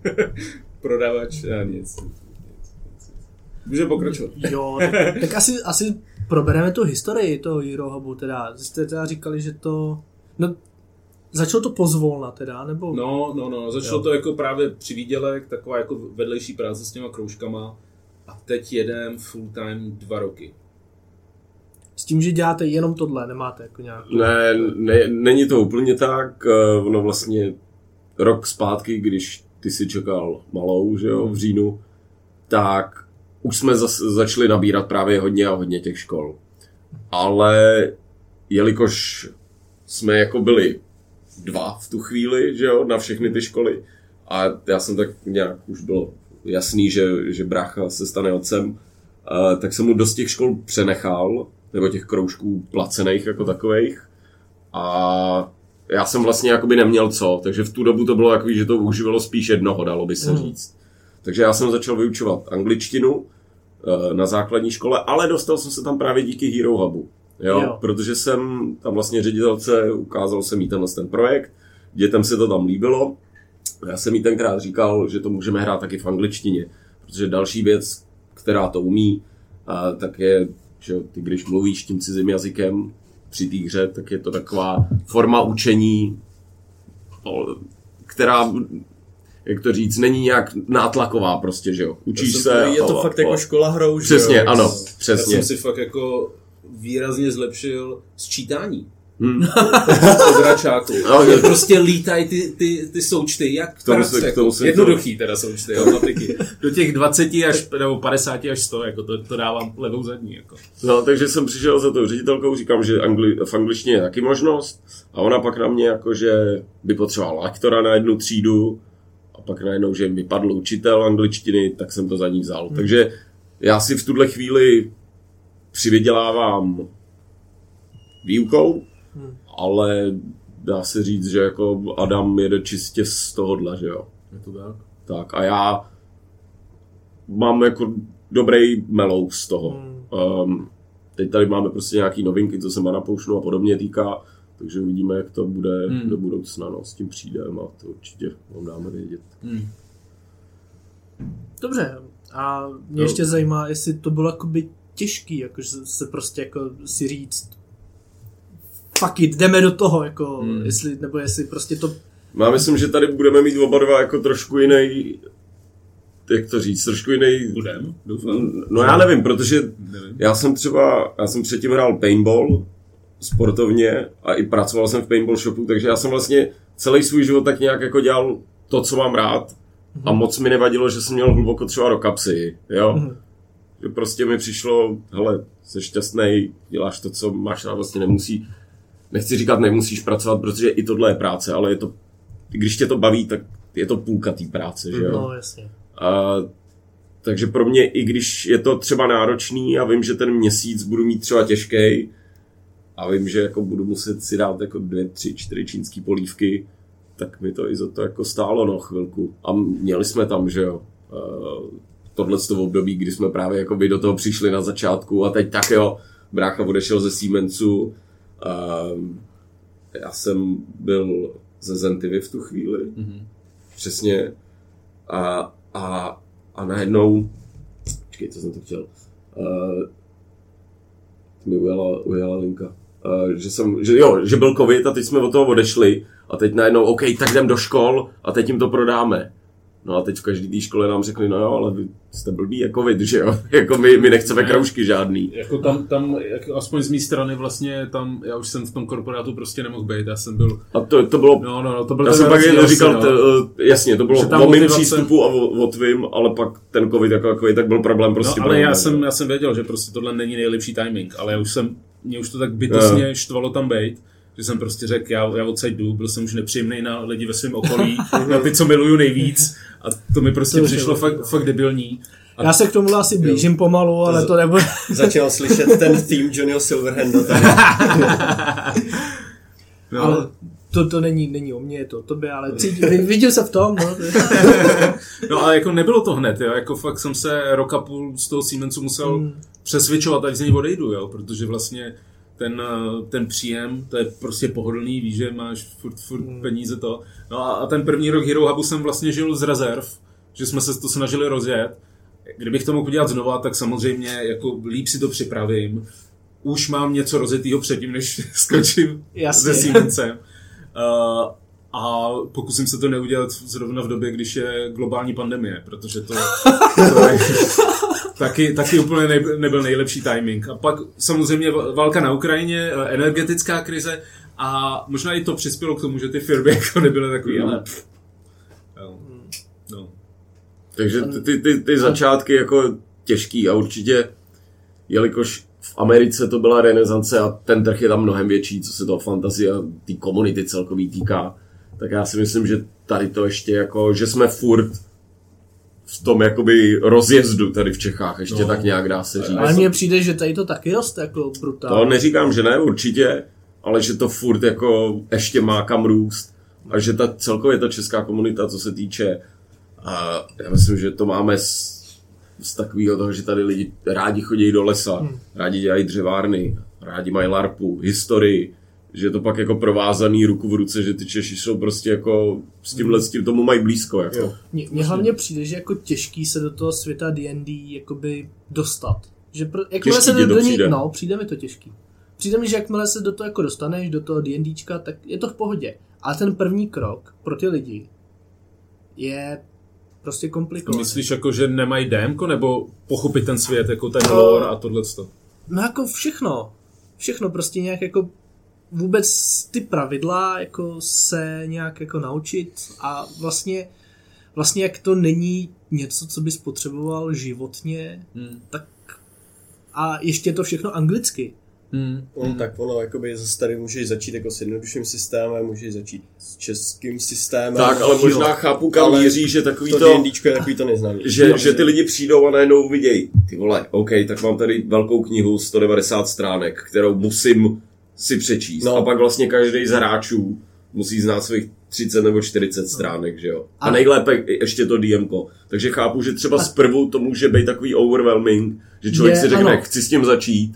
Prodavač, a nic. Může pokračovat. Jo, tak, tak asi, asi probereme tu historii toho Hero Hubu, teda. Jste teda říkali, že to... No, začalo to pozvolna teda, nebo... No, no, no, začalo Jo. to jako právě přivídělek, taková jako vedlejší práce s těma kroužkama. A teď jedem full time dva roky. S tím, že děláte jenom tohle, nemáte jako nějak... Ne, ne, není to úplně tak. eh, Ono vlastně rok zpátky, když ty si čekal malou, že jo, v říjnu, tak už jsme zas, začali nabírat právě hodně a hodně těch škol. Ale jelikož jsme jako byli dva v tu chvíli, že jo, na všechny ty školy, a já jsem tak nějak už bylo jasný, že, že brácha se stane otcem, eh, tak jsem mu dost těch škol přenechal, nebo těch kroužků placených jako takových. A já jsem vlastně jakoby neměl co, takže v tu dobu to bylo takový, že to uživalo spíš jednoho, dalo by se Mm. říct. Takže já jsem začal vyučovat angličtinu eh, na základní škole, ale dostal jsem se tam právě díky Hero Hubu. Jo, Jo. Protože jsem tam vlastně ředitelce, ukázal jsem jí tenhle ten projekt, dětem se to tam líbilo. Já jsem jí tenkrát říkal, že to můžeme hrát taky v angličtině, protože další věc, která to umí, a tak je, že ty když mluvíš tím cizím jazykem při té hře, tak je to taková forma učení, o, která, jak to říct, není nějak nátlaková prostě, že jo. Učíš To se. jsem- Je to a- fakt a- jako škola hrou, že Přesně, jo? ano, Já přesně. jsem si fakt jako výrazně zlepšil sčítání. Hmm. Od račáku. No, prostě lítají ty, ty, ty součty, jak K tomu prac, se- k jako, tomu se- jednoduchý teda součty, jo, matiky. Do těch 20 až, nebo 50 až 100, jako to, to dávám levou zadní. Jako. No, takže jsem přišel za tou ředitelkou, říkám, že angli, v angličtině je taky možnost a ona pak na mě jako, že by potřebovala lektora na jednu třídu a pak najednou, že mi padl učitel angličtiny, tak jsem to za ní vzal. Hmm. Takže já si v tuhle chvíli přivydělávám výukou, Hmm. ale dá se říct, že jako Adam jede čistě z tohohle, že jo. Je to tak? Tak a já mám jako dobrý melou z toho. Hmm. Um, teď tady máme prostě nějaký novinky, co se Mana Potionu a podobně týká, takže uvidíme, jak to bude Hmm. do budoucna, no, s tím přijdeme a to určitě vám dáme vědět. Hmm. Dobře, a mě Jo. ještě zajímá, jestli to bylo jakoby těžký, jakože se prostě jako si říct fuck it, jdeme do toho, jako, Hmm. jestli, nebo jestli prostě to, No, já myslím, že tady budeme mít oba dva jako trošku jiný jak to říct, trošku jiný... Budem, doufám. No já nevím, protože Nevím. já jsem třeba, já jsem předtím hrál paintball sportovně a i pracoval jsem v paintball shopu, takže já jsem vlastně celý svůj život tak nějak jako dělal to, co mám rád a moc mi nevadilo, že jsem měl hluboko třeba do kapsy, jo. Že prostě mi přišlo, hele, jsi šťastný, děláš to, co máš rád, vlastně nemusí, nechci říkat nemusíš pracovat, protože i tohle je práce, ale je to, když tě to baví, tak je to půlka té práce, že jo. No, jasně. A, takže pro mě, i když je to třeba náročný a vím, že ten měsíc budu mít třeba těžký a vím, že jako budu muset si dát jako dvě, tři, čtyři čínský polívky, tak mi to i za to jako stálo no chvilku. A měli jsme tam, že jo, tohle z toho období, kdy jsme právě jako by do toho přišli na začátku a teď tak jo, brácha odešel ze Siemensu, um, já jsem byl ze Zentivy v tu chvíli, mm-hmm. přesně, a, a, a najednou, počkej, co jsem to chtěl, uh, mi ujela, ujela linka, uh, že jsem, že jo, že byl covid a teď jsme od toho odešli. A teď najednou, OK, tak jdem do škol a teď jim to prodáme. No a teď v každé té škole nám řekli, no jo, ale vy jste blbý jako covid, že jo? jako my, my nechceme Ne. kroužky žádný. Jako tam, tam jako aspoň z mé strany vlastně, tam, já už jsem v tom korporátu prostě nemohl být, já jsem byl, A to, to bylo no, no, no to byl Já jsem pak rozdíl jen říkal, no. t, uh, jasně, to bylo o mým přístupu a o, o tvým, ale pak ten covid jako takový, tak byl problém prostě. No, ale já jsem, já jsem věděl, že prostě tohle není nejlepší timing, ale já už jsem, mě už to tak bytostně štvalo tam být, že jsem prostě řekl, já, já odsaď jdu, byl jsem už nepříjemný na lidi ve svém okolí, na ty, co miluju nejvíc a to mi prostě To je přišlo vlastně. fakt, fakt debilní. A Já se k tomu asi blížím pomalu, ale to nebude... Začínal slyšet ten theme Johnnyho Silverhanda tady. no, Ale to, to není, není o mně, je to o tobě, ale cítím, viděl se v tom, no. No ale jako nebylo to hned, jo, jako fakt jsem se rok a půl z toho Siemensu musel Hmm. přesvědčovat, ať z něj odejdu, jo, protože vlastně ten, eh, ten příjem, to je prostě pohodlný, víš, že máš furt, furt Hmm. peníze to. No a, a ten první rok Hero Hubu jsem vlastně žil z rezerv, že jsme se to snažili rozjet. Kdybych to mohl udělat znova, tak samozřejmě jako líp si to připravím. Už mám něco rozjetýho předtím, než skočím Jasně. se Siemensem. Uh, a pokusím se to neudělat zrovna v době, když je globální pandemie, protože to, to je taky, taky úplně nej, nebyl nejlepší timing. A pak samozřejmě válka na Ukrajině, eh, energetická krize a možná i to přispělo k tomu, že ty firmy jako nebyly takový, ale jo, no. Takže ty, ty, ty, ty začátky jako těžký a určitě, jelikož v Americe to byla renesance a ten trh je tam mnohem větší, co se toho fantazie a té komunity celkový týká, tak já si myslím, že tady to ještě jako, že jsme furt v tom jakoby rozjezdu tady v Čechách, ještě No. tak nějak dá se říct. Ale mně přijde, že tady to taky roste jako brutálně. To neříkám, že ne, určitě, ale že to furt jako ještě má kam růst a že ta celkově ta česká komunita, co se týče, a já myslím, že to máme z, z takového toho, že tady lidi rádi chodí do lesa, hmm. rádi dělají dřevárny, rádi mají larpu, historii, že je to pak jako provázaný ruku v ruce, že ty Češi jsou prostě jako s tímhle, s tím tomu mají blízko. Jako. Mně mně hlavně přijde, že jako těžký se do toho světa D&D jakoby dostat. Že pro, jakmile Těžký se do, to do ní, přijde. no, přijde mi to těžký. Přijde mi, že jakmile se do toho jako dostaneš, do toho D&Dčka, tak je to v pohodě. Ale ten první krok pro ty lidi je prostě komplikovaný. Myslíš jako, že nemají démko, nebo pochopit ten svět, jako ten No. lore a tohle? No jako všechno. Všechno prostě nějak jako vůbec ty pravidla jako se nějak jako naučit a vlastně vlastně jak to není něco, co bys potřeboval životně, Hmm. tak a ještě je to všechno anglicky. Hmm. No, tak ono, jakoby zase tady můžeš začít jako s jednodušším systémem, můžeš začít s českým systémem. Tak, ale možná chápu, kam Ale míří, že takový to, to, je takový to neznámý. že, že ty lidi přijdou a najednou vidějí, ty vole, OK, tak mám tady velkou knihu 190 stránek, kterou musím si přečíst. No. A pak vlastně každý z hráčů musí znát svých 30 nebo 40 stránek, že jo. A A- nejlépe ještě to DMko. Takže chápu, že třeba zprvu to může být takový overwhelming, že člověk Je, si řekne, ano. chci s tím začít.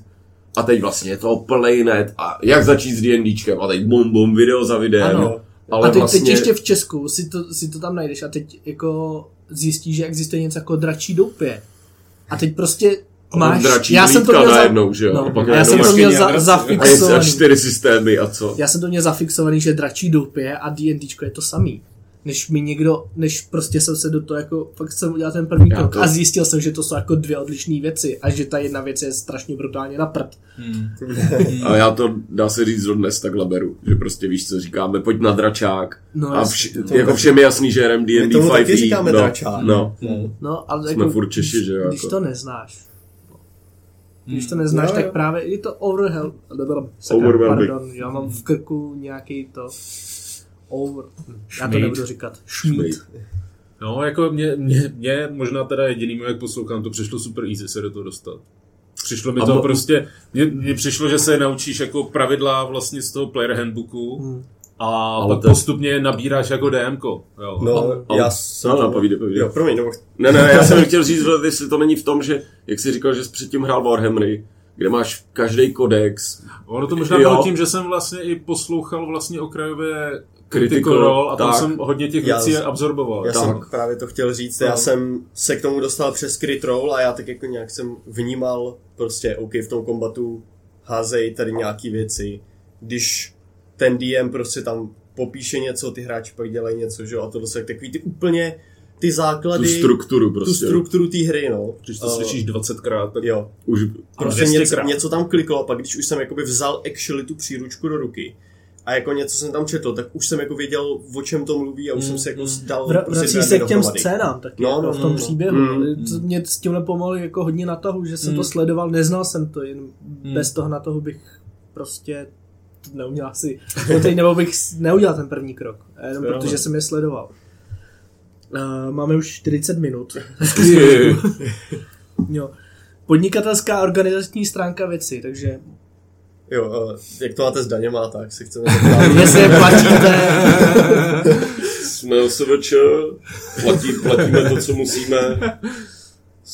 A teď vlastně je to plný net a jak začít s D&Dčkem a teď bum bum, video za videem. Ano. Ale a teď, vlastně... teď ještě v Česku si to, si to tam najdeš a teď jako zjistíš, že existuje něco jako dračí doupě. A teď prostě máš... dračí já jsem to měl najednou, že jo? A no, pak a já najednou jsem to měl a za, draci. a, je, a zafixovaný. čtyři systémy a co? Já jsem to měl zafixovaný, že dračí doupě a D&Dčko je to samý. než mi někdo, než prostě jsem se do toho jako, fakt jsem udělal ten první Já krok to- a zjistil jsem, že to jsou jako dvě odlišné věci a že ta jedna věc je strašně brutálně na prd. Ale já to, dá se říct, dodnes takhle beru. Že prostě víš, co říkáme, pojď na dračák. No, a vš- to- jako všem je jasný, že hrem D&D tomu 5e. taky říkáme no, dračák. No, No, ale Jsme jako, furt Češi, že jo, Když jako. to neznáš. Když to neznáš, Jo, tak jo. právě je to overhel... Overwhelming. Pardon, já mám v krku nějaký to... Over... Já to nebudu říkat. Šmít. No, jako mě, mě, mě možná teda jediným, jak poslouchám, to přišlo super easy se do toho dostat. Přišlo mi to mo- prostě, mně, mně přišlo, že se naučíš jako pravidla vlastně z toho player handbooku Hmm. A Ale pak to- postupně nabíráš jako DMko. Jo. No, Ale- já jsem... No, no, povídej, povídej. Jo, promiň, no, Ne, ne, já jsem chtěl říct, že jestli to není v tom, že, jak jsi říkal, že jsi předtím hrál Warhammery, kde máš každý kodex, Ono to možná bylo tím, že jsem vlastně i poslouchal vlastně okrajové Critical, Role a tam tak. jsem hodně těch Já- věcí absorboval. Já Tak. jsem právě to chtěl říct, já No. jsem se k tomu dostal přes crit roll a já tak jako nějak jsem vnímal prostě, OK, v tom kombatu házej tady nějaký věci, když ten DM prostě tam popíše něco, ty hráči pak dělají něco, že jo, a tohle jsou takový ty úplně ty tu základy, strukturu tu prostě. strukturu té hry, no. Když to Eh, slyšíš 20krát, tak Jo, Už, prostě 200 něco, krát. něco tam kliklo a pak když už jsem jakoby vzal actually tu příručku do ruky a jako něco jsem tam četl, tak už jsem jako věděl, o čem to mluví a už jsem se jako dal Vra- prostě vrací se k těm dohromady. scénám taky, No, jako no, v tom no, no. příběhu. Mm. To Mě s tímhle pomohlo jako hodně na tahu, že jsem to sledoval, neznal jsem to, jen bez toho na toho bych prostě to neuměl asi, no teď, nebo bych neudělal ten první krok, jenom Jo. protože jsem je sledoval. Uh, máme už 40 minut. jo. Podnikatelská organizační stránka věci, takže Jo, jak to máte s daněma, tak si chceme zeptat. jestli je platíte, jsme OSVČ, platí, platíme to, co musíme.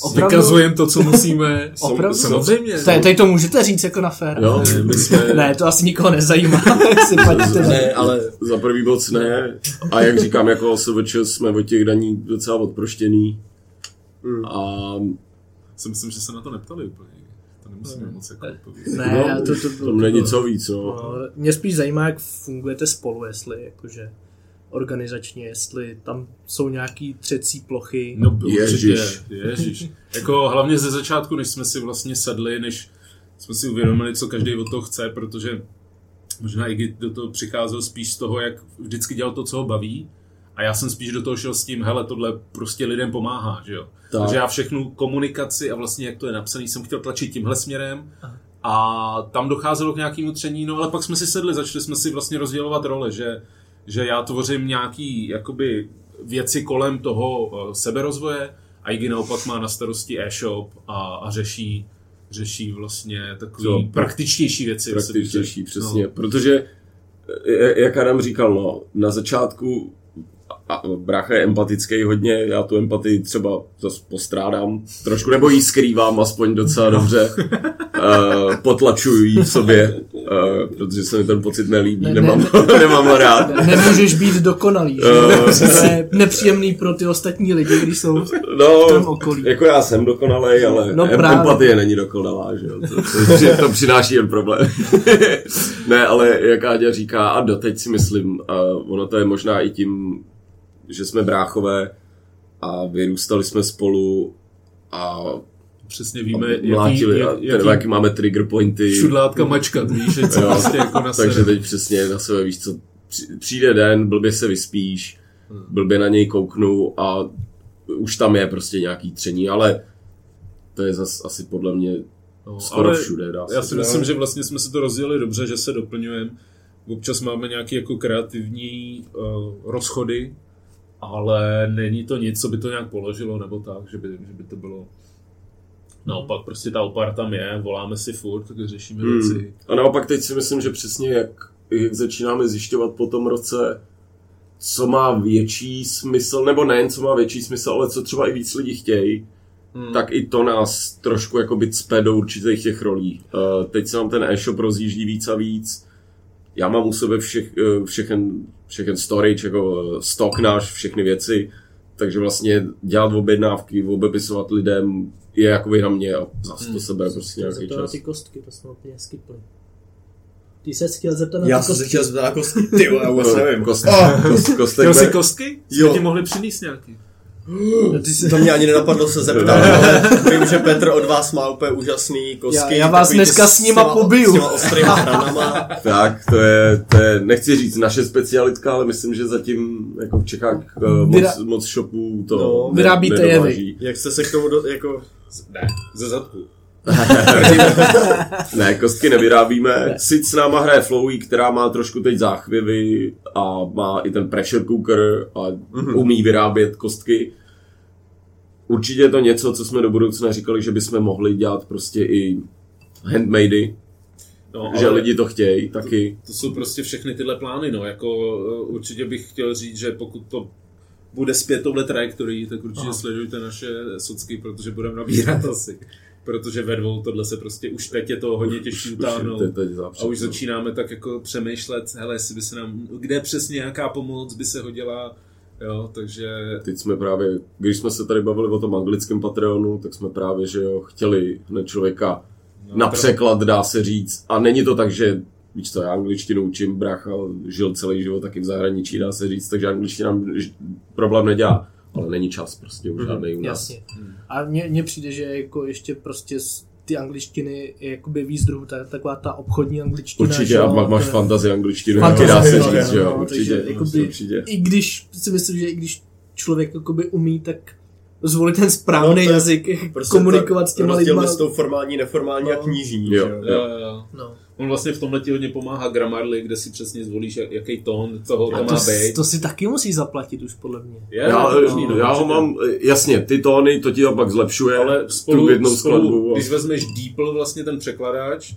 Opravdu? vykazujeme to, co musíme. Opravdu? Samozřejmě. tady, tady to můžete říct jako na fér. Jo, Ne, my jsme, Ne, to asi nikoho nezajímá, platíte. ne, ale za prvý bod ne. A jak říkám, jako OSVČ jsme od těch daní docela odproštěný. Mm. A si myslím, že se na to neptali úplně. To nemusíme moc jako odpovědět. Ne, no, to, to, to, tam není co víc, no. No, mě spíš zajímá, jak fungujete spolu, jestli jakože organizačně, jestli tam jsou nějaký třecí plochy. No určitě, Ježiš. ježiš. Jako hlavně ze začátku, než jsme si vlastně sedli, než jsme si uvědomili, co každý od toho chce, protože možná i do toho přicházel spíš z toho, jak vždycky dělal to, co ho baví. A já jsem spíš do toho šel s tím, hele, tohle prostě lidem pomáhá, že jo. Tak. Takže já všechnu komunikaci a vlastně jak to je napsané, jsem chtěl tlačit tímhle směrem. A tam docházelo k nějakému tření, no ale pak jsme si sedli, začali jsme si vlastně rozdělovat role, že, že já tvořím nějaký jakoby věci kolem toho eh, seberozvoje a Iggy naopak má na starosti e-shop a, a řeší, řeší vlastně takový Co? praktičtější věci. praktičtější, přesně. No. Protože, eh, jak Adam říkal, no, na začátku a brácha je empatický hodně, já tu empatii třeba zase postrádám trošku, nebo ji skrývám aspoň docela dobře. Uh, potlačuju ji v sobě, uh, protože se mi ten pocit nelíbí, Ne, ne, ne, nemám, nemám ho rád. Nemůžeš být dokonalý, že? Eh. to je nepříjemný pro ty ostatní lidi, když jsou v No, tom okolí. jako já jsem dokonalej, ale No em- právě. empatie není dokonalá, že jo? To, to, to, to přináší jen problém. ne, ale jak Áďa říká, a doteď si myslím, a ono to je možná i tím, že jsme bráchové a vyrůstali jsme spolu a Přesně víme, jaký, mlátili, jak, a jaký, jaký, jaký máme trigger pointy. šudlátka mačkat, víš, co prostě jako na Takže teď přesně na sebe víš co, při- přijde den, blbě se vyspíš, Hmm. blbě na něj kouknu a už tam je prostě nějaký tření, ale to je zas asi podle mě No, skoro ale všude, dá se Já si říct. myslím, že vlastně jsme si to rozdělili dobře, že se doplňujeme. Občas máme nějaké jako kreativní uh, rozchody, ale není to nic, co by to nějak položilo, nebo tak, že by, že by to bylo... Naopak, prostě ta opar tam je, voláme si furt, tak řešíme Hmm. věci. A naopak teď si myslím, že přesně jak, jak začínáme zjišťovat po tom roce, co má větší smysl, nebo nejen co má větší smysl, ale co třeba i víc lidí chtějí, Hmm. tak i to nás trošku jako by cpe do určitých těch rolí. Uh, teď se nám ten e-shop rozjíždí víc a víc. Já mám u sebe všech, uh, všechen, všechen storage, jako uh, stock náš, všechny věci, takže vlastně dělat objednávky, obepisovat lidem je jakoby na mě a zase to sebere prostě nějaký To na čas. ty kostky, to jsme úplně skipli. Ty se chtěl zeptat na Já jsem se kostky. chtěl zeptat na kostky. Ty vole, já vůbec nevím. Kost, kost, kostek, Chtěl jsi kostky? Jo. Jo. ti mohli přinést nějaký. No, ty jsi... To mě ani nenapadlo se zeptat, ale vím, že Petr od vás má úplně úžasný kostky. Já- já vás dneska s nima pobiju. S těma ostrýma hranama. Tak, to je, to je, nechci říct naše specialitka, ale myslím, že zatím jako v Čechách uh, moc, Vyra- moc shopů to No, ne- vyrábíte je vy. nedováží. Jak jste se k tomu, do, jako... Ne, ze zadku. Ne, kostky nevyrábíme. Sice s náma hraje Flowey, která má trošku teď záchvěvy a má i ten pressure cooker a umí vyrábět kostky. Určitě je to něco, co jsme do budoucna říkali, že bychom mohli dělat prostě i handmadey, No, že lidi to chtějí taky. to jsou prostě všechny tyhle plány, no, jako uh, určitě bych chtěl říct, že pokud to bude zpět touhle trajektorií, tak určitě Aha. sledujte naše socky, protože budeme nabírat asi. Protože ve dvou tohle se prostě, už teď je to hodně těžší utáhnout. A už začínáme tak jako přemýšlet, hele, jestli by se nám, kde přesně nějaká pomoc by se hodila, jo, takže Teď jsme právě, když jsme se tady bavili o tom anglickém Patreonu, tak jsme právě, že jo, chtěli hned člověka no, na překlad, dá se říct. A není to tak, že víš co, já angličtinu učím, brácha žil celý život taky v zahraničí, dá se říct, takže angličtina problém nedělá. Ale není čas prostě už žádný u nás. Jasně. A mně, mně přijde, že jako ještě prostě z ty angličtiny je jakoby víc druhů, ta, taková ta obchodní angličtina. Určitě, že a má- máš je- fantazii angličtinu, Fantazii, dá se no, říct, no, že jo, no, určitě, takže jakoby- určitě. I když si myslím, že i když člověk jakoby umí, tak zvolit ten správný No, je jazyk, Prostě komunikovat to s těma lidma. mezi tou formální, neformální No. a knižní. Jo. že jo? jo, jo, jo. No. On vlastně v tomhle ti hodně pomáhá Grammarly, kde si přesně zvolíš, jak- jaký tón toho to to, má s- být. to si taky musí zaplatit už podle mě. Je, Já, je to možný, no, já ho mám, jasně, ty tóny, to ti to pak zlepšuje, ale tu spolu, jednou spolu skladbu. a- když vezmeš DeepL, vlastně ten překladač,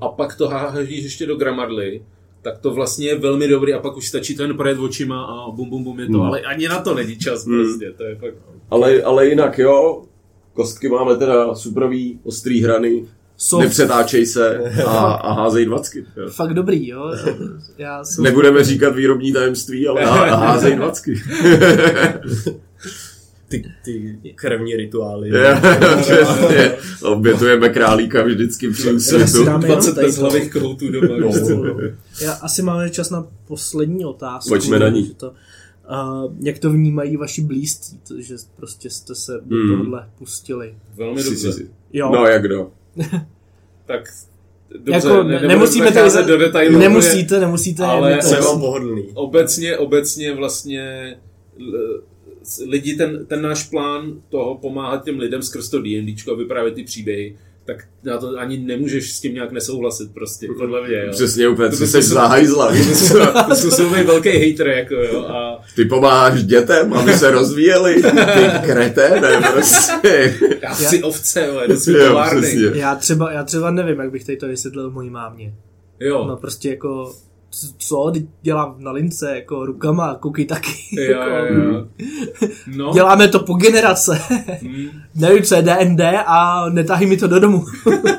a pak to hážíš ještě do Grammarly, tak to vlastně je velmi dobrý a pak už stačí to jen projet očima a bum bum bum je to, Hmm. ale ani na to není čas Hmm. prostě, to je fakt... Ale, ale jinak jo, kostky máme teda superový, ostrý hrany, Soft. nepřetáčej se a, a házej dvacky. Jo. Fakt dobrý, jo. Já jsem... Nebudeme říkat výrobní tajemství, ale há- házej dvacky. Ty, ty krevní rituály. Přesně. Obětujeme králíka vždycky při si úsvitu. dáme jenom 20 tady bezhlavých koutů doma. No. víš co? Já asi máme čas na poslední otázku. Pojďme na ní. To, uh, jak to vnímají vaši blízcí, to, že prostě jste se do Hmm. tohohle pustili. Velmi dobře. Jo, No jak kdo? Tak dobře, jako, ne, nemusíme tady za... do detailů. Nemusíte, nemusíte. Ale je jasný. vám pohodlný? Obecně, obecně vlastně s- lidi, ten, ten náš plán toho pomáhat těm lidem skrz to D&Dčko a vyprávět ty příběhy, tak na to ani nemůžeš s tím nějak nesouhlasit prostě, podle mě, jo. Přesně úplně, To co jsi se- za hajzla. To jsou velký hater, jako jo, a Ty pomáháš dětem, aby se rozvíjeli. Ty kreténe, prostě. já chci ovce, jo, jdu si. Já třeba, já třeba nevím, jak bych tady to vysvětlil mojí mámě. Jo, No prostě jako, co, dělám na lince, jako rukama, koukej taky. jo, jako, jo, jo. No, Děláme to po generace. hm. Nevím, co je DND a netahy mi to do domu.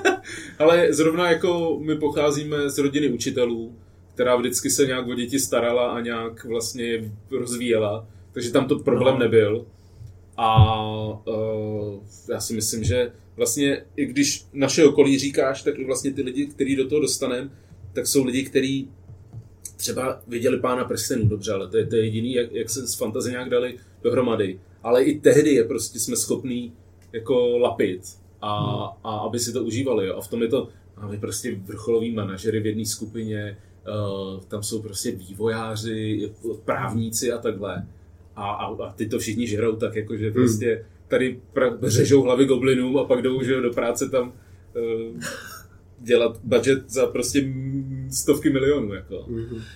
Ale zrovna jako my pocházíme z rodiny učitelů, která vždycky se nějak o děti starala a nějak vlastně je rozvíjela, takže tam to problém No. nebyl. A uh, já si myslím, že vlastně i když naše okolí říkáš, tak vlastně ty lidi, který do toho dostaneme, tak jsou lidi, kteří třeba viděli pána prstenů, dobře, ale to je, to je jediný, jak, jak se s fantazie nějak dali dohromady. Ale i tehdy je prostě jsme schopní jako lapit a, a aby si to užívali. Jo. A v tom je to, máme prostě vrcholoví manažery v jedné skupině, uh, tam jsou prostě vývojáři, právníci a takhle. A, a, a ty to všichni žerou tak, jako že prostě tady pra, řežou hlavy goblinům a pak jdou že, do práce tam uh, dělat budget za prostě stovky milionů. Jako.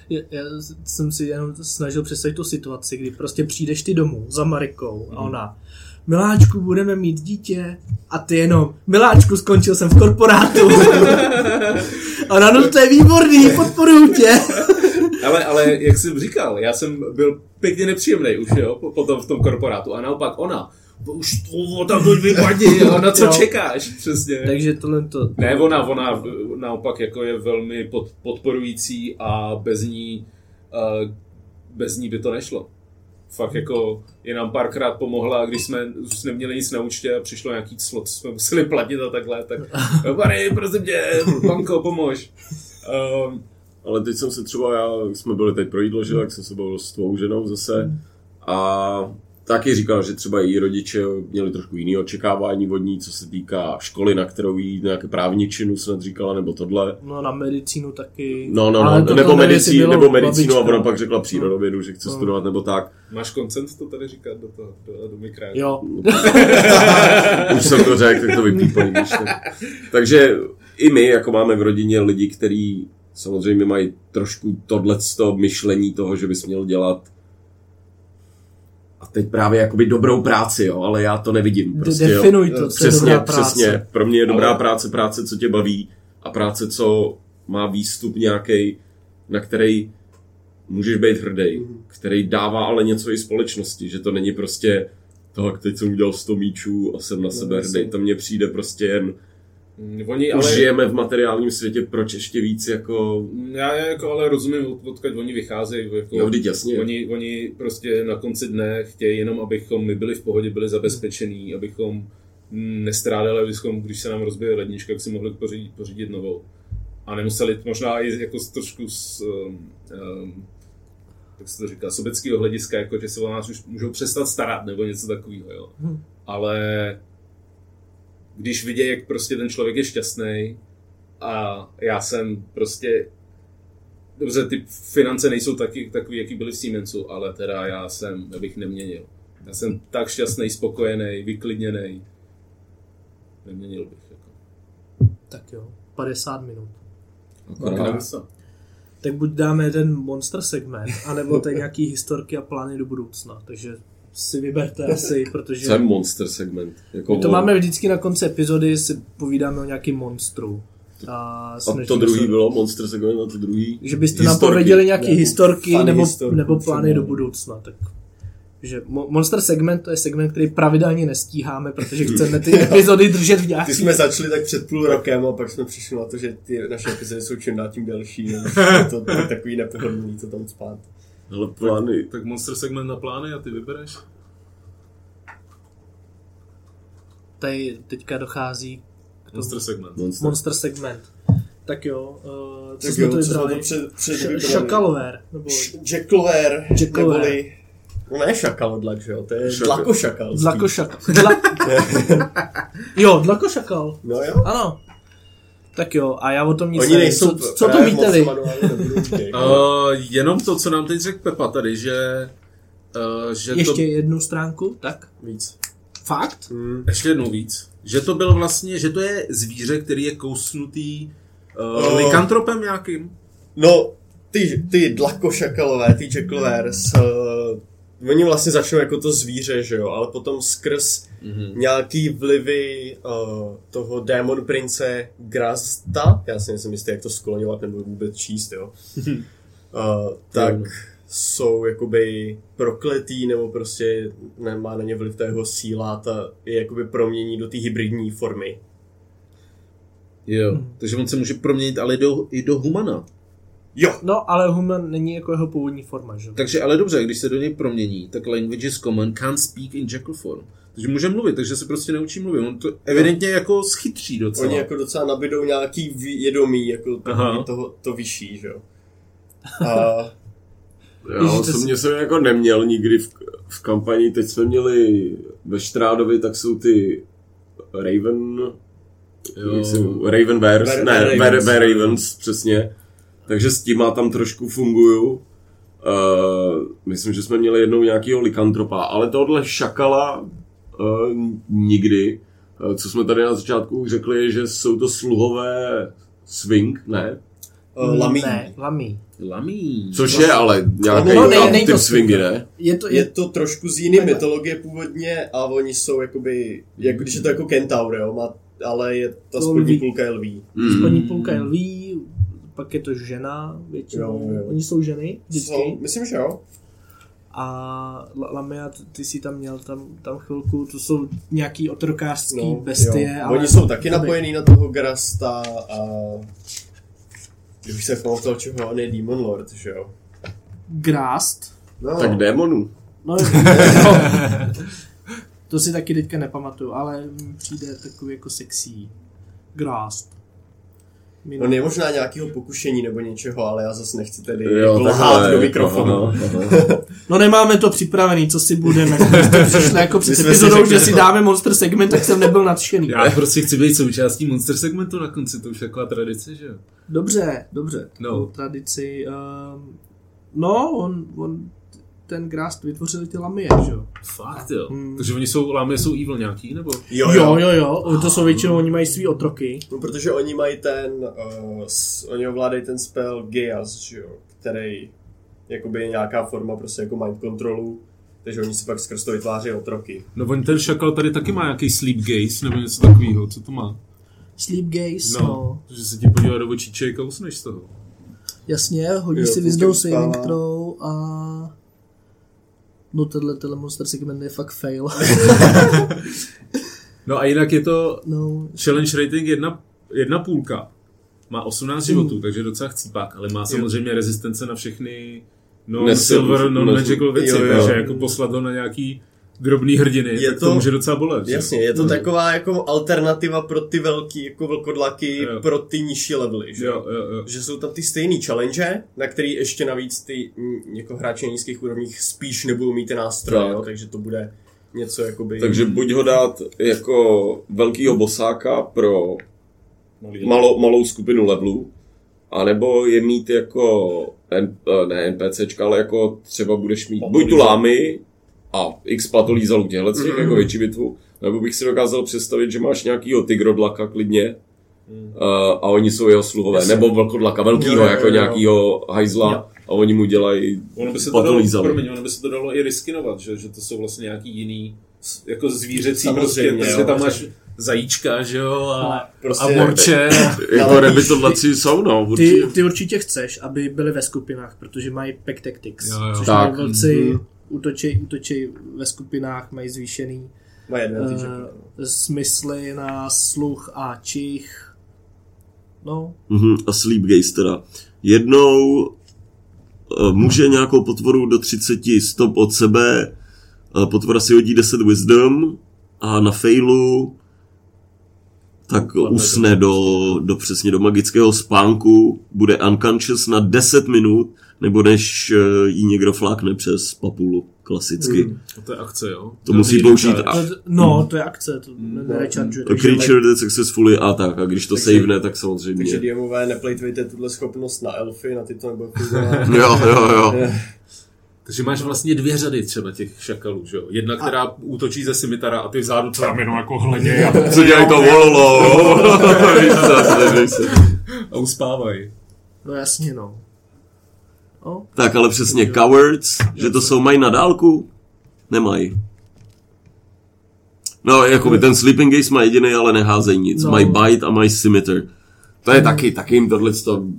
Já, já jsem si jenom snažil představit tu situaci, kdy prostě přijdeš ty domů za Marikou a ona Miláčku, budeme mít dítě a ty jenom Miláčku, skončil jsem v korporátu. a ona, no to je výborný, podporuju tě. Ale, ale jak jsem říkal, já jsem byl pěkně nepříjemný už, jo, po- potom v tom korporátu. A naopak ona, už to tam to vypadni, jo, na co Jo. čekáš, přesně. Takže tohle to... Ne, ona, ona naopak jako je velmi pod, podporující a bez ní, uh, bez ní by to nešlo. Fakt jako je nám párkrát pomohla, když jsme už neměli nic na účtě a přišlo nějaký co jsme museli platit a takhle, tak Barry, prosím tě, banko, pomož. Um, ale teď jsem se třeba, já, jsme byli teď pro jídlo, že, tak jsem se bavil s tvou ženou zase a taky říkal, že třeba její rodiče měli trošku jiný očekávání od ní, co se týká školy, na kterou jí nějaké právničinu snad říkala, nebo tohle. No na medicínu taky. No, no, no, to nebo, bylo nebo medicínu a babička. ona pak řekla přírodovědu, že chce No. studovat nebo tak. Máš koncent to tady říkat do toho, do, do mikráku? Jo, Už jsem to řekl, tak to vypípají. Takže i my, jako máme v rodině lidi, kteří samozřejmě mají trošku tohleto myšlení toho, že bys měl dělat teď právě jakoby dobrou práci, jo, ale já to nevidím. Prostě, jo. definuj to, co je Přesně, dobrá práce. přesně. Pro mě je dobrá Ale- práce práce, co tě baví a práce, co má výstup nějaký, na který můžeš být hrdý, který dává ale něco i společnosti, že to není prostě tak teď jsem udělal 100 míčů a jsem na sebe jasně. hrdý. To mně přijde prostě jen, Mm, Oni už ale... žijeme v materiálním světě, proč ještě víc jako, Já já jako ale rozumím, od- odkud oni vycházejí. Jako, no vždyť jasně. Oni, oni prostě na konci dne chtějí jenom, abychom my byli v pohodě, byli zabezpečení, abychom mm, nestrádali, abychom, když se nám rozbije lednička, tak si mohli pořídit, pořídit novou. A nemuseli možná i jako z trošku z, um, um, jak se to říká, sobeckého hlediska, jako že se o nás už můžou přestat starat nebo něco takového, jo. Hm. Ale když vidějí, jak prostě ten člověk je šťastný a já jsem prostě Dobře, ty finance nejsou taky, takový, jaký byly v Siemensu, ale teda já jsem, já bych neměnil. Já jsem tak šťastný, spokojený, vyklidněný. Neměnil bych. Jako. tak jo, 50 minut. Akorát. Tak buď dáme ten monster segment, anebo tady nějaký historky a plány do budoucna. Takže si vyberte asi, protože Jsem monster segment. Jako my to on. máme vždycky na konci epizody, si povídáme o nějakým monstru. A, A to druhý se- bylo monster segment a to druhý Že byste nám historky. pověděli nějaké Ne, historky nebo, historky nebo plány do budoucna. Tak. Že Mo- Monster segment to je segment, který pravidelně nestíháme, protože chceme ty epizody držet v Ty nějaký... jsme začali tak před půl rokem a pak jsme přišli na to, že ty naše epizody jsou čím dál tím delší. To, to je takový nepohodlný to tam spát. Ale plány. Tak monster segment na plány a ty vybereš? Tady teďka dochází k tomu Monster segment. Monster. monster segment. Tak jo, uh, co Tak jsme jo, to vybrali? to před, před Š- vybrali? Šakalver. Nebo Jackalware. neboli... No ne šakalodlak, že jo, to je Šakal. dlakošakal. dlakošakal. Dla... jo, dlakošakal. No jo. Ano. Tak jo, a já o tom nic Oni nevím. nejsou co, co to víte vy? Uh, jenom to, co nám teď řekl Pepa tady, že, uh, že Ještě to... jednu stránku, tak? Víc. Fakt? Hmm. Ještě jednou víc. Že to byl vlastně, že to je zvíře, který je kousnutý uh, Oh. likantropem nějakým. No, ty, ty dlakošakalové, ty jackalwares, uh, oni vlastně začnou jako to zvíře, že jo, ale potom skrz Mm-hmm. nějaký vlivy uh, toho démon prince Grazda, já si nejsem jistý, jak to skloňovat nebo vůbec číst, jo, uh, tak Jo. jsou jakoby prokletý, nebo prostě nemá na ně vliv ta jeho síla, ta je jakoby promění do té hybridní formy. Jo, takže on se může proměnit ale do, i do humana. Jo, No, ale human není jako jeho původní forma, že? jo? Takže ale dobře, když se do něj promění, tak language is common, can't speak in jackal form. Takže může mluvit, takže se prostě neučí mluvit. On to evidentně jako schytří docela. Oni jako docela nabídou nějaký vědomí, jako Aha. takový toho, to vyšší, že jo. A Já osobně jsem jako neměl nikdy v, v kampani, teď jsme měli ve Štrádovi, tak jsou ty Raven, se, Raven Bears, Bear- ne, Bear, Ravens. Bear Ravens, přesně. Takže s tím tam trošku funguju. Uh, myslím, že jsme měli jednou nějakýho likantropa, ale tohle šakala uh, nikdy. Uh, co jsme tady na začátku řekli, je, že jsou to sluhové swing, ne? uh, lamí. Ne, lamí. Lamí. Což je ale nějaký No, ne, tam není typ to swingy, swing. ne? Je to, Je je, to trošku z jiné mytologie původně a oni jsou jakoby, jako když je to jako kentaur, jo, má, ale je ta To spodní lví. půlka je lví. spodní půlka je lví, pak je to žena, většinou. Jo, jo. Oni jsou ženy, vždycky. So, myslím, že jo. A La- Lamia, ty jsi tam měl tam, tam chvilku, to jsou nějaký otrokářský No, bestie. jo. Ale Oni jsou taky napojený na toho Grasta a už se pamatoval, čeho on je Demon Lord, že jo. Grast. No, Tak démonů. No, no, to si taky teďka nepamatuju, ale přijde takový jako sexy. Grast. On je možná nějakého pokušení nebo něčeho, ale já zase nechci tedy Jo, jako lhát do jako, mikrofonu. aha, aha. No nemáme to připravený, co si budeme. Přišli jako před My jsme si epizodou, že si dáme monster segment, tak jsem nebyl nadšený. Já prostě chci být součástí Monster segmentu na konci, to už je taková tradice, že jo? Dobře, dobře. No. Tradici. Um, no, on, on ten Grast vytvořil ty lamie, že jo? Fakt jo. Hmm. Takže oni jsou, lámy jsou evil nějaký, nebo? Jo, jo, jo, jo. To jsou většinou, oni mají svý otroky. No, protože oni mají ten, uh, s, oni ovládají ten spell Geas, že jo, který jakoby je nějaká forma prostě jako mind controlu, takže oni si pak skrz to vytváří otroky. No on ten šakal tady taky má nějaký sleep gaze, nebo něco takového, co to má? Sleep gaze, no. No, že se ti podívá do očíček a usneš z toho. Jasně, hodí Jo, si tě saving throw a... No tenhle, tenhle monster segment je fakt fail. No a jinak je to no, challenge rating jedna, jedna půlka. Má 18 životů, takže docela chcípák, ale má samozřejmě rezistence na všechny Nesil- non-silver, non-magical věci, Jo, jo. takže jako poslat ho na nějaký drobný hrdiny, Je tak to, to- může docela bolet. že? Jasně, je to taková jako alternativa pro ty velký jako vlkodlaky, Jo. pro ty nižší levely, že Jo, jo, jo. že jsou tam ty stejný challenge, na který ještě navíc ty jako hráči na nízkých úrovních spíš nebudou mít ty nástroje, Tak. jo, takže to bude něco jakoby... Takže buď ho dát jako velkýho bosáka pro malou, malou skupinu levelů, anebo je mít jako, N, eh, ne NPCčka, ale jako třeba budeš mít buď tu lámy a x patolí za luk těchhle, mm. jako větší bitvu, nebo bych si dokázal představit, že máš nějakýho tygrodlaka klidně, mm. a oni jsou jeho sluhové, Jasně. nebo velkodlaka velkýho, Jo, jo, jako jo, jo. nějakýho hajzla, Jo. a oni mu dělají Ono by se to dalo, promiň, ono by se to dalo i riskinovat, že, že to jsou vlastně nějaký jiný jako zvířecí Samozřejmě, prostě, prostě tam máš zajíčka, že jo, a, Prostě- a morče. Jako Ale rebitodlaci jsou, no, ty, určitě. ty určitě chceš, aby byli ve skupinách, protože mají pack tactics. Jo, jo. Což Tak. mají vlci, Mhm. Útočí, útočí ve skupinách, mají zvýšený advantage. uh, smysly na sluch a čich. No, Mhm, a sleep teda. Jednou eh, může nějakou potvoru do 30 stop od sebe, eh, potvora si hodí 10 wisdom a na failu tak usne do, do přesně do magického spánku, bude unconscious na 10 minut, nebo než eh, jí někdo flákne přes papulu, klasicky. Hmm. To je akce, jo. To musí použít a, to, no, to je akce, to nerechargeuje. a takže- creature that successfully a tak, a když to Takže- savene, tak Takže samozřejmě. DMové neplejtvejte tuhle schopnost na elfy, na ty to nebude fungovat. Jo, jo, jo. Takže máš vlastně dvě řady třeba těch šakalů, že jo. Jedna, která útočí ze simitara a ty vzadu to tam jenom jako hleděj a, Co dělají to vololo? A uspávají. No jasně, no. Tak, ale přesně, cowards, že to jsou mají na dálku? Nemají. No, jako by ten sleeping gaze má jediný, ale neházejí nic. No. Mají bite a mají scimitar. To je taky, taky jim tohle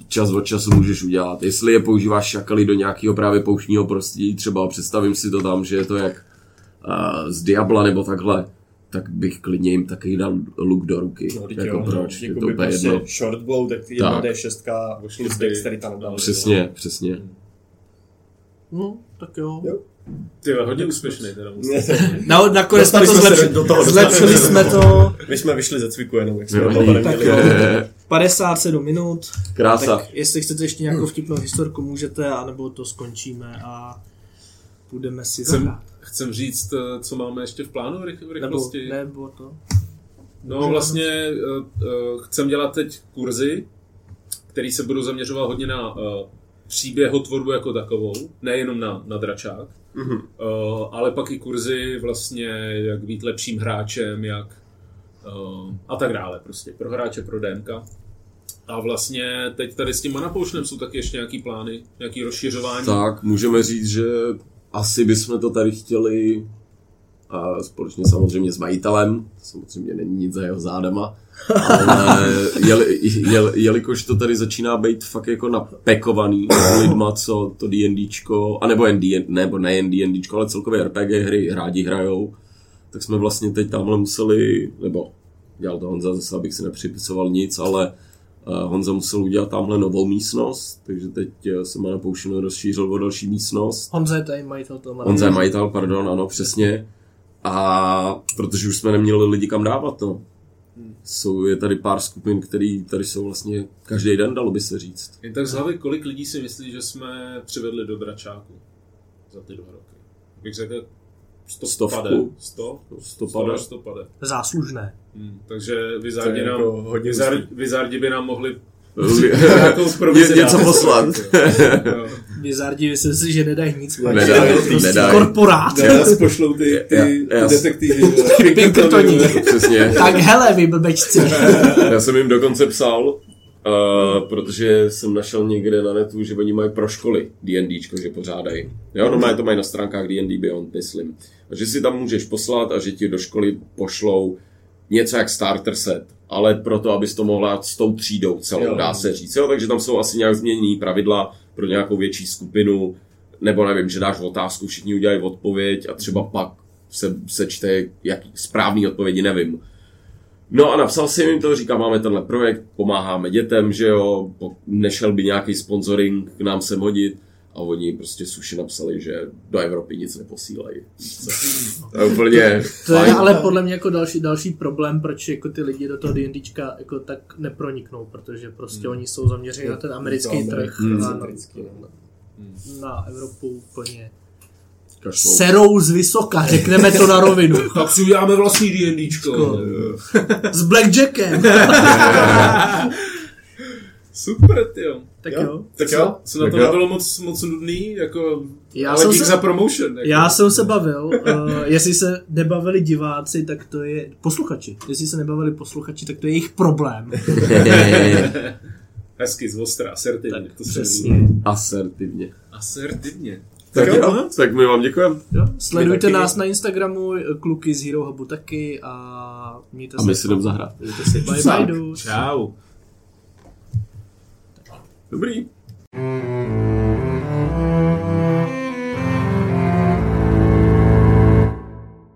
čas od času můžeš udělat. Jestli je používáš šakaly do nějakého právě pouštního prostředí, třeba představím si to tam, že je to jak uh, z Diabla nebo takhle, tak bych klidně jim taky dal luk do ruky. No, jako jo, proč? Je to úplně prostě jedno. short blow, tak jedna Tak. D6 plus dexterita na další. Přesně, přesně. No, tak jo. Jo. Ty jo, hodně úspěšný teda musím. Na, nakonec jsme to zlepšili. do toho, Zlepšili jsme to My jsme vyšli ze cviku jenom, jak jsme Jo, do toho tak jo. 57 minut. Krása. Tak jestli chcete ještě nějakou vtipnou historku, můžete, anebo to skončíme a půjdeme si zahrát. Chcem říct, eh, co máme ještě v plánu v rych- v Nebo, rychlosti. nebo to. No vlastně uh, chcem dělat teď kurzy, který se budou zaměřovat hodně na uh, příběhotvorbu jako takovou, nejenom na, na dračák, Mhm. uh, ale pak i kurzy vlastně, jak být lepším hráčem, jak uh, a tak dále prostě, pro hráče, pro DMK. A vlastně teď tady s tím Mana Potionem jsou taky ještě nějaký plány, nějaký rozšiřování. Tak, můžeme říct, že asi bychom to tady chtěli a společně samozřejmě s majitelem, samozřejmě není nic za jeho zádama, ale jeli, jel, jelikož to tady začíná být fakt jako napekovaný lidma, co to D&Dčko, anebo ND, nebo ne D&Dčko, ale celkově RPG hry rádi hrajou, tak jsme vlastně teď tamhle museli, nebo dělal to Honza zase, abych si nepřipisoval nic, ale Honza musel udělat tamhle novou místnost, takže teď eh, se Mana Potion rozšířil o další místnost. Honza je tady majitel toho Honza je majitel, pardon, ano, přesně. A protože už jsme neměli lidi kam dávat, no. Jsou, je tady pár skupin, které tady jsou vlastně každý den, dalo by se říct. Jen tak z hlavy, kolik lidí si myslí, že jsme přivedli do Bračáku za ty dva roky? Bych řekl, sto Stovku. pade. Sto? Sto Sto pade. až sto pade. Záslužné. Hmm, takže Vizardi, je nám, jako hodně Vizar, hustý. Vizardi by nám mohli Ně- něco dát. poslat. Vizardi, myslím si, že nedají nic. Nedají, je prostě nedají. Korporát. Ne, nás pošlou ty, ty, Já- ty já- detektivy. Pinkertoni. Přesně. Tak hele, vy blbečci. Já jsem jim dokonce psal, uh, protože jsem našel někde na netu, že oni mají pro školy D&Dčko, že pořádají. Jo, no to mají na stránkách D&D Beyond, myslím. A že si tam můžeš poslat a že ti do školy pošlou něco jak starter set, ale proto, abys to mohla s tou třídou celou, Jo. dá se říct. Jo, takže tam jsou asi nějak změněné pravidla pro nějakou větší skupinu, nebo nevím, že dáš otázku, všichni udělají odpověď a třeba pak se, se čte jaký správný odpovědi, nevím. No a napsal jsem jim to, říkám, máme tenhle projekt, pomáháme dětem, že jo, nešel by nějaký sponsoring k nám sem hodit. A oni prostě suši napsali, že do Evropy nic neposílají. To je úplně To je fajn. ale podle mě jako další, další problém, proč jako ty lidi do toho D&Dčka jako tak neproniknou, protože prostě oni jsou zaměřeni na ten americký To trh Hmm. a na, Americký, no. na Evropu úplně Kašlou. serou z vysoka, řekneme to na rovinu. Tak si uděláme vlastní D&Dčko. S Blackjackem. Super, tyjo. tak Jo. jo. Tak Co? jo, co na Tak to jo. nebylo moc, moc nudný, jako, Já ale jsem dík se- za promotion. Jako. Já jsem se bavil, uh, jestli se nebavili diváci, tak to je posluchači. Jestli se nebavili posluchači, tak to je jejich problém. Hezky, zvostra, asertivně. To se Přesně. Asertivně. Asertivně. Tak, jo. jo, tak my vám děkujeme. Jo? Sledujte nás na Instagramu, kluky z Hero Hubu taky a mějte A se. my si jdeme zahrát. Bye bye, dudes. Čau. Dobrý.